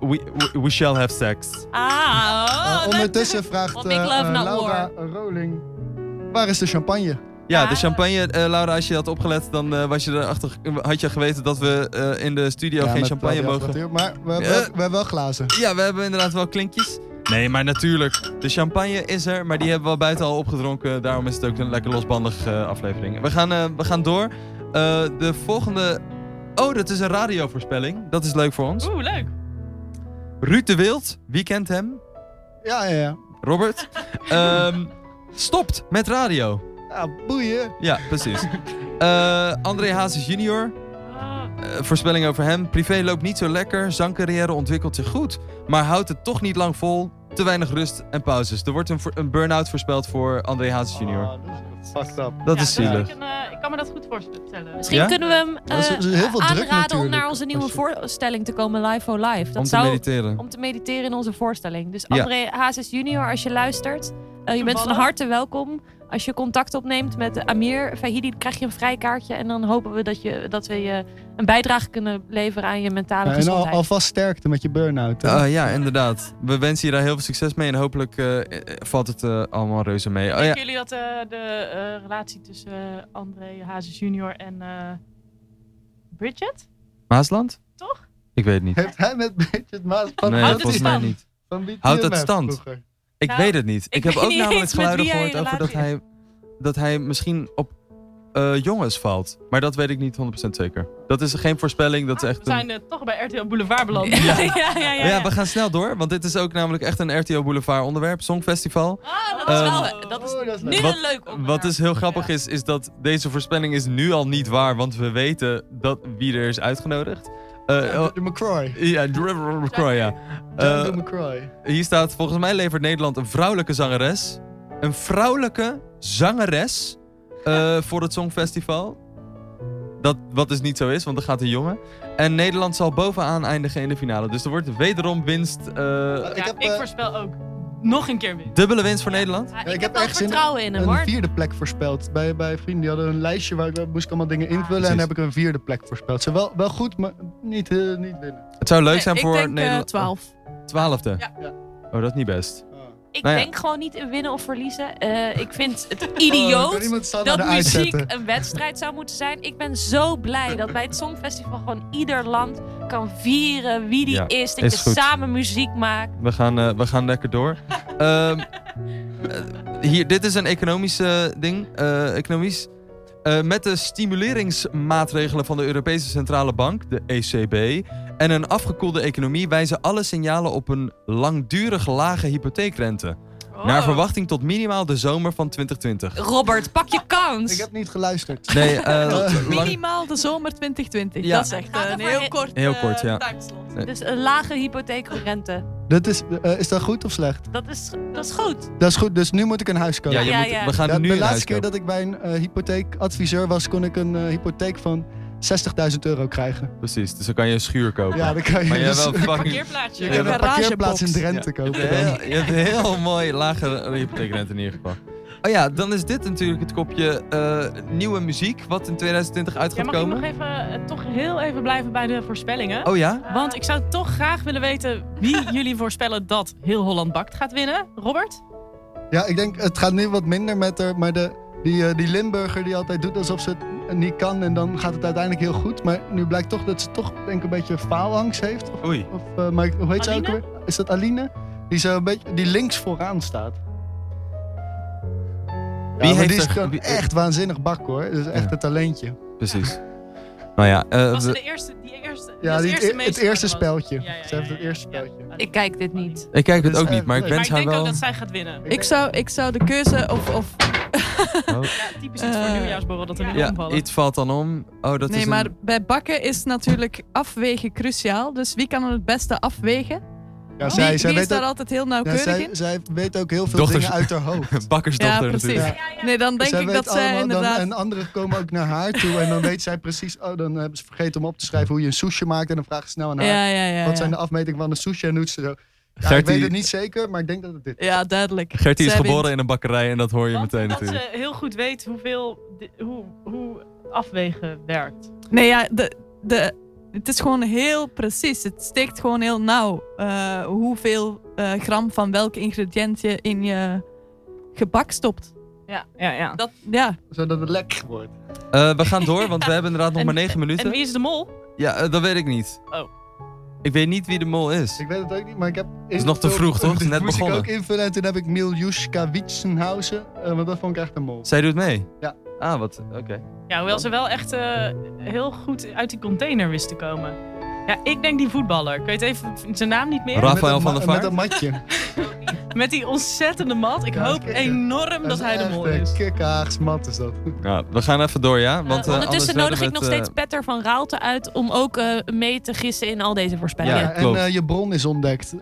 we, we, we shall have sex. Ah, oh, dat- ondertussen vraagt eh, love, eh, Laura Roling... Waar is de champagne? Ja, de champagne, eh, Laura, als je had opgelet, dan eh, was je erachter, had je geweten dat we eh, in de studio Ja, geen champagne mogen. Maar we hebben, Eh. wel- we hebben wel glazen. Ja, we hebben inderdaad wel klinkjes. Nee, maar natuurlijk, de champagne is er, maar die hebben we al buiten al opgedronken. Daarom is het ook een lekker losbandig eh, aflevering. We gaan, eh, we gaan door. Eh, de volgende... Oh, dat is een radiovoorspelling. Dat is leuk voor ons. Oeh, leuk. Ruud de Wild, wie kent hem? Ja, ja, ja. Robert. [laughs] Ehm, stopt met radio. Ja, boeien. Ja, precies. [laughs] Eh, André Hazes junior. Ah, Eh, voorspelling over hem. Privé loopt niet zo lekker. Zangcarrière ontwikkelt zich goed. Maar houdt het toch niet lang vol. Te weinig rust en pauzes. Er wordt een, voor- een burn-out voorspeld voor André Hazes junior. Oh, dat is up. Dat ja, is zielig. ik, een, eh, ik kan me dat goed voorstellen. Misschien Ja? kunnen we hem eh, dat is heel veel druk aanraden om naar onze nieuwe je- voorstelling te komen, Live for Live. Dat Om te zou mediteren. om te mediteren in onze voorstelling. Dus Ja. André Hazes junior, als je luistert, eh, je bent van harte welkom. Als je contact opneemt met Amir Fahidi, krijg je een vrijkaartje. En dan hopen we dat, je, dat we je een bijdrage kunnen leveren aan je mentale Ja, en al, gezondheid. alvast sterkte met je burn-out. Ah, ja, inderdaad. We wensen je daar heel veel succes mee. En hopelijk eh, eh, valt het eh, allemaal reuze mee. Oh, ja. Denken jullie dat eh, de eh, relatie tussen André Hazes junior en eh, Bridget? Maasland? Toch? Ik weet het niet. Heeft hij met Bridget Maas van, Nee, houdt het volgens mij stand? niet. Houdt het stand? vroeger? Ik Nou, weet het niet. Ik, ik heb ook namelijk geluiden gehoord over dat hij, dat hij misschien op eh, jongens valt. Maar dat weet ik niet 100% zeker. Dat is geen voorspelling, dat is echt We een... zijn eh, toch bij RTL Boulevard beland. [laughs] ja, ja, ja, ja, Ja, ja, we gaan snel door, want dit is ook namelijk echt een RTO Boulevard onderwerp, Songfestival. Ah, dat is Ehm, wel dat is Oh, dat is nu. Wat- een leuk onderwerp. Wat dus heel grappig is, is dat deze voorspelling is nu al niet waar, want we weten dat wie er is uitgenodigd. Eh, Ja, de, McCroy. ja, Driver McCroy, ja. Eh, de McCroy. hier staat, volgens mij levert Nederland een vrouwelijke zangeres. Een vrouwelijke zangeres eh, voor het Songfestival. Dat, wat dus niet zo is, want er gaat een jongen. En Nederland zal bovenaan eindigen in de finale. Dus er wordt wederom winst. eh, Ja, Ik ik, voorspel ook nog een keer weer. dubbele winst voor Nederland. Ja, ik, ik heb in- vertrouwen in hem Een hoor. vierde plek voorspeld. Bij, bij vrienden die hadden een lijstje waar ik moest ik allemaal dingen invullen. en Precies. dan heb ik een vierde plek voorspeld. Ze wel, wel goed, maar niet, eh, niet winnen. Het zou leuk Nee, zijn ik voor denk eh, Nederland. 12. Twaalfde. Ja. Oh, dat is niet best. Ik Nou ja. denk gewoon niet in winnen of verliezen. Eh, ik vind het [laughs] Oh, idioot dat muziek een wedstrijd zou moeten zijn. Ik ben zo blij dat bij het Songfestival gewoon ieder land kan vieren wie die Ja, is. Dat is je goed. samen muziek maakt. We gaan, eh, we gaan lekker door. [laughs] Ehm, eh, hier, dit is een economische ding. economisch. Met de stimuleringsmaatregelen van de Europese Centrale Bank, de ECB, en een afgekoelde economie wijzen alle signalen op een langdurig lage hypotheekrente. Naar Oh. verwachting tot minimaal de zomer van 2020. Robert, pak je kans. Ik heb niet geluisterd. Nee, [laughs] eh, lang- Minimaal de zomer 2020. Ja. Dat is echt eh, een heel he- kort, Heel eh, kort, ja. timeslot. Dus een lage hypotheekrente. Dat is, is dat goed of slecht? Dat is, dat is goed. Dat is goed, dus nu moet ik een huis kopen. ja, je Ja, moet, ja. we gaan nu de in huis laatste keer kopen. dat ik bij een hypotheekadviseur was, kon ik een hypotheek van 60.000 euro krijgen. Precies, dus dan kan je een schuur kopen. Ja, dan kan je, maar je hebt wel fucking... Parkeerplaatsje. je Ja, kan een een parkeerplaats in. Drenthe Je kopen. hebt, dan. heel, je hebt een heel mooi lage hypotheekrente in ieder geval. Oh ja, dan is dit natuurlijk het kopje eh, nieuwe muziek wat in 2020 uit Ja, gaat mag ik nog even, eh, toch heel even blijven bij de voorspellingen? Oh ja? Want ik zou toch graag willen weten wie [laughs] jullie voorspellen dat Heel Holland Bakt gaat winnen. Robert? Ja, ik denk, het gaat nu wat minder met haar, maar de, die, eh, die Limburger die altijd doet alsof ze het niet kan en dan gaat het uiteindelijk heel goed. Maar nu blijkt toch dat ze toch denk ik een beetje faalangst heeft. Of, Oei. of, eh, maar hoe heet ze ook weer? Is dat Aline? Die, zo een beetje, die links vooraan staat. Ja, Wie heeft die is er- gewoon wie- echt waanzinnig bak hoor. Dat is echt Ja. een talentje. Precies. Nou ja, eh, Was ze de eerste, die eerste, Ja, dat die, is het, eerste het eerste meester was. speltje. Ja, ja, Ze heeft ja, het ja, eerste ja. speltje. Ik kijk dit niet. ik kijk het Dus, ook niet, maar ik leuk. Maar wens ik haar denk wel... ook dat zij gaat winnen. Ik zou, ik zou de keuze of... of Oh. Ja, typisch iets voor Eh, nieuwjaarsborrel dat er nu Ja, omvallen. iets valt dan om. Oh, dat nee, is maar een... bij bakken is natuurlijk afwegen cruciaal. Dus wie kan het beste afwegen? Ja, Wie, zij, zij, wie is weet daar ook, altijd heel ja, nauwkeurig zij, in? zij weet ook heel veel Dochters- dingen uit haar hoofd. [laughs] bakkersdochter Ja, precies. natuurlijk. Nee, dan denk zij ik dat zij allemaal, dan- inderdaad... en anderen komen ook naar haar toe en dan weet zij precies, oh, dan hebben ze vergeten om op te schrijven hoe je een sushi maakt en dan vragen ze snel aan haar, ja, ja, ja. wat ja. zijn de afmetingen van een sushi en doet ze zo. Ja, ik Gertie- weet het niet zeker, maar ik denk dat het dit is. Ja, duidelijk. Gertie is Zij geboren wint. in een bakkerij en dat hoor je Want meteen dat natuurlijk. ze heel goed weet hoeveel, hoe, hoe afwegen werkt. Nee, ja, de, de, het is gewoon heel precies. Het steekt gewoon heel nauw. eh, hoeveel eh, gram van welk ingrediënt je in je gebak stopt. Ja, ja, ja. Dat, ja. Zodat het lekker wordt. Eh, we gaan door, want we [laughs] hebben inderdaad nog En- maar negen minuten. En wie is de mol? Ja, dat weet ik niet. Oh. Ik weet niet wie de mol is. Ik weet het ook niet, maar ik heb... is nog te vroeg, toch? Het is [laughs] net moest begonnen. ik ook invullen en toen heb ik Miljuska Witsenhausen, eh, want dat vond ik echt een mol. Zij doet mee? Ja. Ah, wat? Oké. Ja, hoewel ze wel echt eh, heel goed uit die container wist te komen. Ja, ik denk die voetballer. Ik weet even zijn naam niet meer. Ra- Rafael van der Vaart? Met een matje. [laughs] [laughs] Met die ontzettende mat. Ik Ja, hoop enorm dat, hij de mol is. Kikkehaags mat is dat. Ja, we gaan even door, ja? Want, eh, anders Ondertussen werden nodig ik nog het, eh, steeds Petter van Raalte uit om ook eh, mee te gissen in al deze voorspellingen. Ja, en eh, je bron is ontdekt.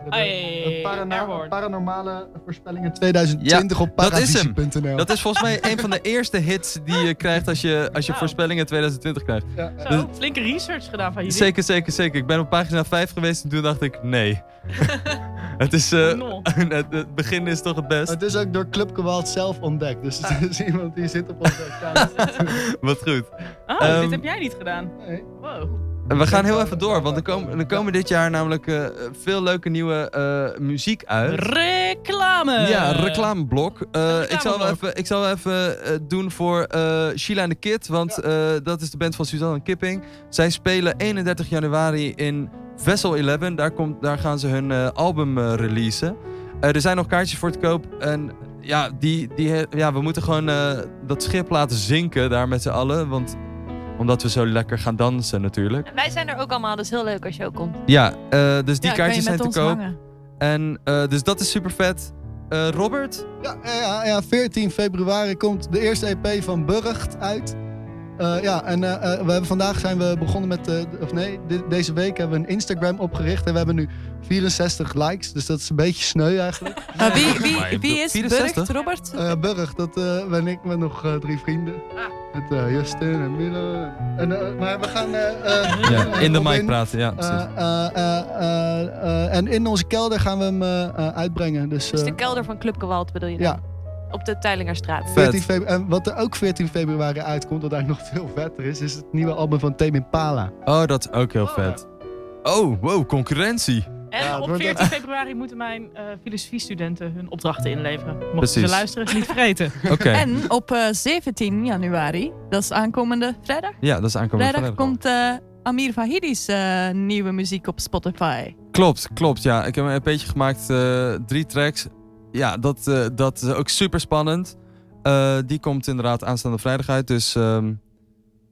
Parana- Airborne. paranormale voorspellingen 2020 op dat is hem. paravisie.nl. Dat is volgens mij een van de eerste hits die je krijgt als je, als je voorspellingen 2020 krijgt. Ja, ja. Zo, flinke research gedaan van jullie. Zeker, zeker, zeker. Ik ben op pagina 5 geweest en toen dacht ik, nee. [laughs] het is... eh, Nul. [laughs] het, het begin is toch het best. Het is ook door Club Gewalt zelf ontdekt. Dus het is iemand die zit op onze account. [laughs] Wat goed. Oh, Ehm, dit heb jij niet gedaan. Nee. Wow. We gaan heel even door, want er komen, er komen dit jaar namelijk eh, veel leuke nieuwe eh, muziek uit. Reclame! Ja, reclameblok. Eh, ik zal wel reclameblok. even, ik zal wel even eh, doen voor eh Sheila en de Kid, want eh, dat is de band van Suzanne en Kipping. Zij spelen 31 januari in Vessel 11. Daar, komt, daar gaan ze hun eh, album eh, releasen. Eh, er zijn nog kaartjes voor te koop en ja, die, die, ja we moeten gewoon eh, dat schip laten zinken daar met z'n allen, want omdat we zo lekker gaan dansen natuurlijk. En wij zijn er ook allemaal, dus heel leuk als je ook komt. Ja, eh, dus die Ja, kaartjes zijn te koop. hangen. En eh, dus dat is super vet. Eh, Robert? Ja, ja, ja, 14 februari komt de eerste EP van Burgt uit. Eh, ja, en eh, eh, we hebben, vandaag zijn we begonnen met, eh, of nee, de- deze week hebben we een Instagram opgericht en we hebben nu 64 likes, dus dat is een beetje sneu eigenlijk. Maar [laughs] wie, wie, wie is 64? Burgt, Robert? Eh Burgt, dat eh, ben ik met nog drie vrienden. Met eh, Justin en Milo. En, eh, maar we gaan... Ja, in de mic praten, ja. precies. eh, eh, eh, eh, en in onze kelder gaan we hem uitbrengen. Dus, Dus de kelder van Club Gewalt bedoel je dan? ja, Op de Teilingerstraat. Vet. 14 februari. En wat er ook 14 februari uitkomt, wat eigenlijk nog veel vetter is, is het nieuwe album van Tame Impala. Oh, dat is ook heel vet. Oh, wow, concurrentie. En Ja, op wordt 14 [laughs] februari moeten mijn eh filosofiestudenten hun opdrachten inleveren. Mochten Precies. ze luisteren, niet vergeten. [laughs] Oké, [laughs] En op eh, 17 januari, dat is aankomende vrijdag. ja, dat is aankomend Vrijdag vrijdag. komt eh, Amir Fahidi's eh, nieuwe muziek op Spotify. Klopt, klopt. Ja, ik heb een beetje gemaakt, eh, drie tracks. Ja, dat, eh, dat is ook super spannend. Eh, die komt inderdaad aanstaande vrijdag uit. Dus ehm,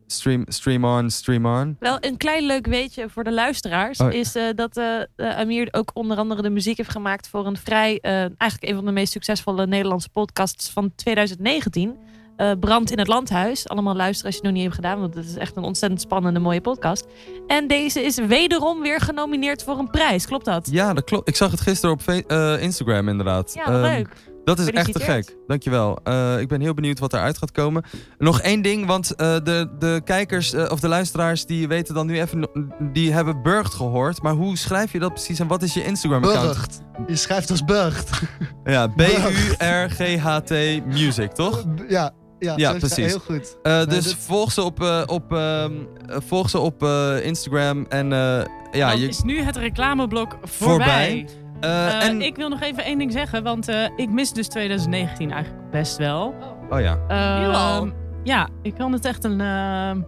stream, stream on, stream on. Wel een klein leuk weetje voor de luisteraars Oh. is eh, dat Amir ook onder andere de muziek heeft gemaakt voor een vrij, eigenlijk een van de meest succesvolle Nederlandse podcasts van 2019. Eh, Brand in het Landhuis. Allemaal luisteren als je het nog niet hebt gedaan, want het is echt een ontzettend spannende, mooie podcast. En deze is wederom weer genomineerd voor een prijs. Klopt dat? Ja, dat klopt. Ik zag het gisteren op eh, Instagram inderdaad. Ja, Ehm, leuk. Dat is echt te gek. Dankjewel. Eh ik ben heel benieuwd wat eruit gaat komen. Nog één ding, want eh, de, de kijkers of de luisteraars die weten dan nu even, die hebben Burgt gehoord. Maar hoe schrijf je dat precies en wat is je Instagram-account? Burgt. Je schrijft als Burgt. Ja, [laughs] B-U-R-G-H-T Music, toch? Ja, ja, Ja, precies. Heel goed. Eh, Nee, dus dit- volg ze op, eh, op, ehm, eh, volg ze op eh, Instagram en eh, ja, Dan je, is nu het reclameblok Voorbij. voorbij. en, Ik wil nog even één ding zeggen, want eh, ik mis dus 2019 eigenlijk best wel. oh ja, Ehm? Ja, ik vond het echt een, ehm,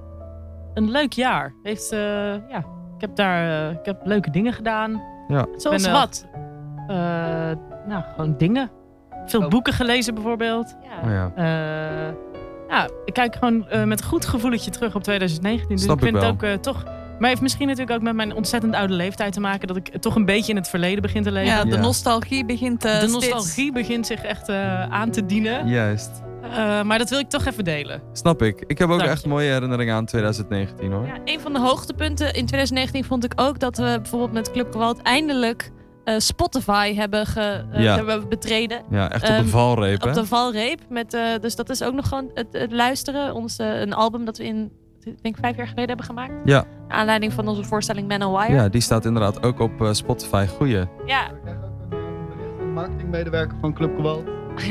een leuk jaar. Heeft, eh, ja, ik heb daar ik heb leuke dingen gedaan. Zoals ben, eh, wat? Eh, nou, gewoon dingen. Veel Oh. boeken gelezen bijvoorbeeld. oh ja. Eh, ja, ik kijk gewoon eh, met een goed gevoeletje terug op 2019. Dus Snap ik vind ik het ook eh, toch... Maar heeft misschien natuurlijk ook met mijn ontzettend oude leeftijd te maken... dat ik toch een beetje in het verleden begin te leven. Ja, de Ja. nostalgie begint eh, de steeds- nostalgie begint zich echt eh, aan te dienen. Juist. Eh, maar dat wil ik toch even delen. Snap ik. Ik heb ook Dank echt je. mooie herinneringen aan 2019 hoor. Ja, een van de hoogtepunten in 2019 vond ik ook dat we bijvoorbeeld met Club Gewalt eindelijk Spotify hebben, ge, eh, Ja. hebben betreden. Ja, echt op Ehm, een valreep hè? Op de valreep. Met, eh, dus dat is ook nog gewoon het, het luisteren. Ons, eh, een album dat we in, ik denk vijf jaar geleden hebben gemaakt. Ja. Naar aanleiding van onze voorstelling Man on Wire. Ja, die staat inderdaad ook op eh, Spotify. Goeie. Ja. Ik krijg ook een eh, bericht van de marketingmedewerker van Club Gewalt. [laughs]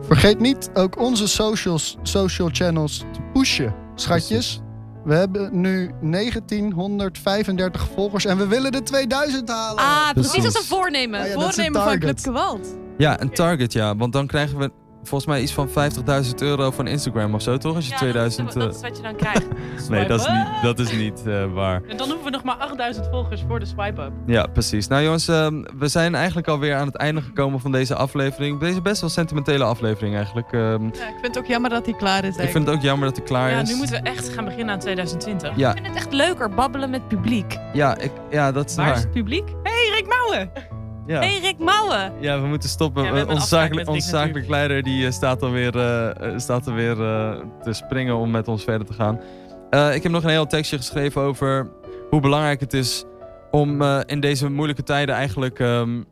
Vergeet niet ook onze socials, social channels te pushen, schatjes. We hebben nu 1935 volgers en we willen de 2000 halen. Ah, precies Precies. als een voornemen. Ah ja, een Voornemen van Club. Gewalt. Ja, een target ja. Want dan krijgen we volgens mij iets van 50.000 euro van Instagram of zo, toch? Als je Ja, 2000... Dat, is- dat eh, is wat je dan krijgt. [laughs] Nee, dat is niet, dat is niet eh, waar. En dan hoeven we nog maar 8000 volgers voor de swipe-up. Ja, precies. Nou jongens, ehm, we zijn eigenlijk alweer aan het einde gekomen van deze aflevering. Deze best wel sentimentele aflevering eigenlijk. Ehm, Ja, ik vind het ook jammer dat hij klaar is. ik vind het ook jammer dat hij klaar Ja, is. nu moeten we echt gaan beginnen aan 2020. Ja, Ik vind het echt leuker, babbelen met publiek. ja, ik, ja, dat is Waar is het publiek? Hé, hey, Rick Mouwen! Ja. Hey Rick Mouwen. Ja, we moeten stoppen. Ja, we onze afspraak zakelijk, met onze Rick zakelijk leider die, eh, staat alweer, eh, eh, staat alweer eh, te springen om met ons verder te gaan. Ik heb nog een heel tekstje geschreven over hoe belangrijk het is om in deze moeilijke tijden eigenlijk ehm,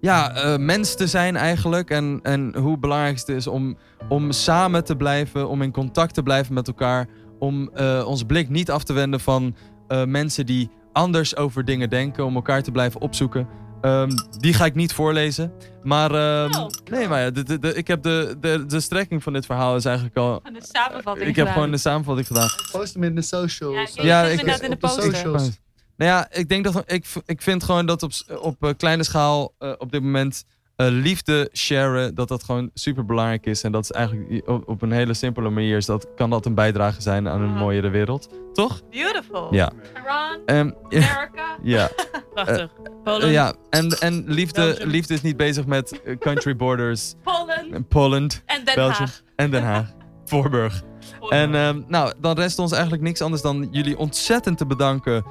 ja, mens te zijn eigenlijk. En, en hoe belangrijk het is om, om samen te blijven, om in contact te blijven met elkaar. Om onze blik niet af te wenden van mensen die anders over dingen denken. Om elkaar te blijven opzoeken. Ehm, die ga ik niet voorlezen. Maar, ehm, Oh. nee, maar ja, de, de, de- ik heb de, de, de strekking van dit verhaal is eigenlijk al... De samenvatting Ik heb gedaan. gewoon de samenvatting gedaan. Post hem in de socials. Ja, Ja, ik- in de socials. Nou ja, ik denk dat ik, ik vind gewoon dat op, op eh, kleine schaal eh, op dit moment eh, liefde sharen, dat dat gewoon super belangrijk is. En dat is eigenlijk op, op een hele simpele manier is dat, kan dat een bijdrage zijn aan een mooiere wereld. Toch? Beautiful. Ja. Iran, Ehm, [laughs] America. ja. [laughs] Prachtig. Eh, Polen. ja. En, en liefde, Belgium. liefde is niet bezig met country borders. [laughs] Polen en Poland, en Den Belgium Haag. en Den Haag. Voorburg. En ehm, nou, dan rest ons eigenlijk niks anders dan jullie ontzettend te bedanken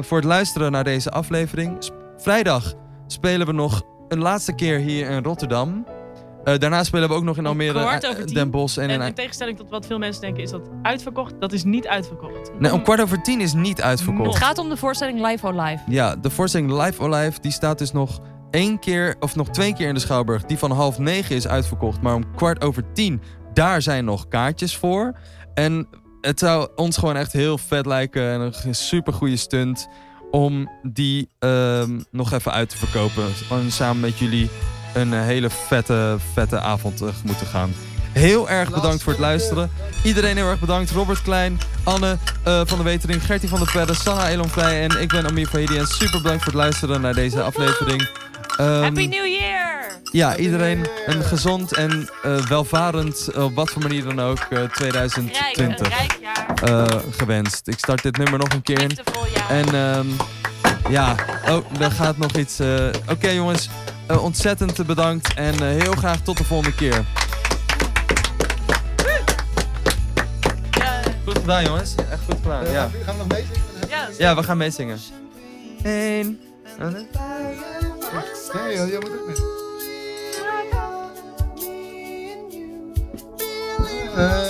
voor het luisteren naar deze aflevering. Vrijdag spelen we nog een laatste keer hier in Rotterdam. Eh, daarna spelen we ook nog in Almere, eh, over tien. Den Bosch en, En in... in tegenstelling tot wat veel mensen denken, is dat uitverkocht. Dat is niet uitverkocht. Nee, om kwart over tien is niet uitverkocht. Het gaat om de voorstelling Live or Live. Ja, de voorstelling Live or Live, die staat dus nog één keer, of nog twee keer in de Schouwburg. Die van half negen is uitverkocht, maar om kwart over tien, daar zijn nog kaartjes voor. En het zou ons gewoon echt heel vet lijken en een super goede stunt om die ehm, nog even uit te verkopen. En samen met jullie een eh, hele vette, vette avond tegemoet te gaan. Heel erg bedankt voor het luisteren. Iedereen heel erg bedankt. Robert Klein, Anne eh, van de Wetering, Gertie van der Perre, Sanna Elonvrij en ik ben Amir Fahidi. En super bedankt voor het luisteren naar deze aflevering. Ehm, Happy New Year! ja, iedereen een gezond en eh, welvarend, eh, op wat voor manier dan ook, eh, Rijk, een 2020 rijk jaar. eh, gewenst. Ik start dit nummer nog een keer. En ehm, ja, oh, er gaat nog iets. eh, Oké jongens, eh, ontzettend bedankt en eh, heel graag tot de volgende keer. Goed gedaan jongens, echt goed gedaan. Ja, Gaan we nog mee zingen? ja, ja we gaan meezingen. Eén. Nee, joh, jij moet ook mee. Echt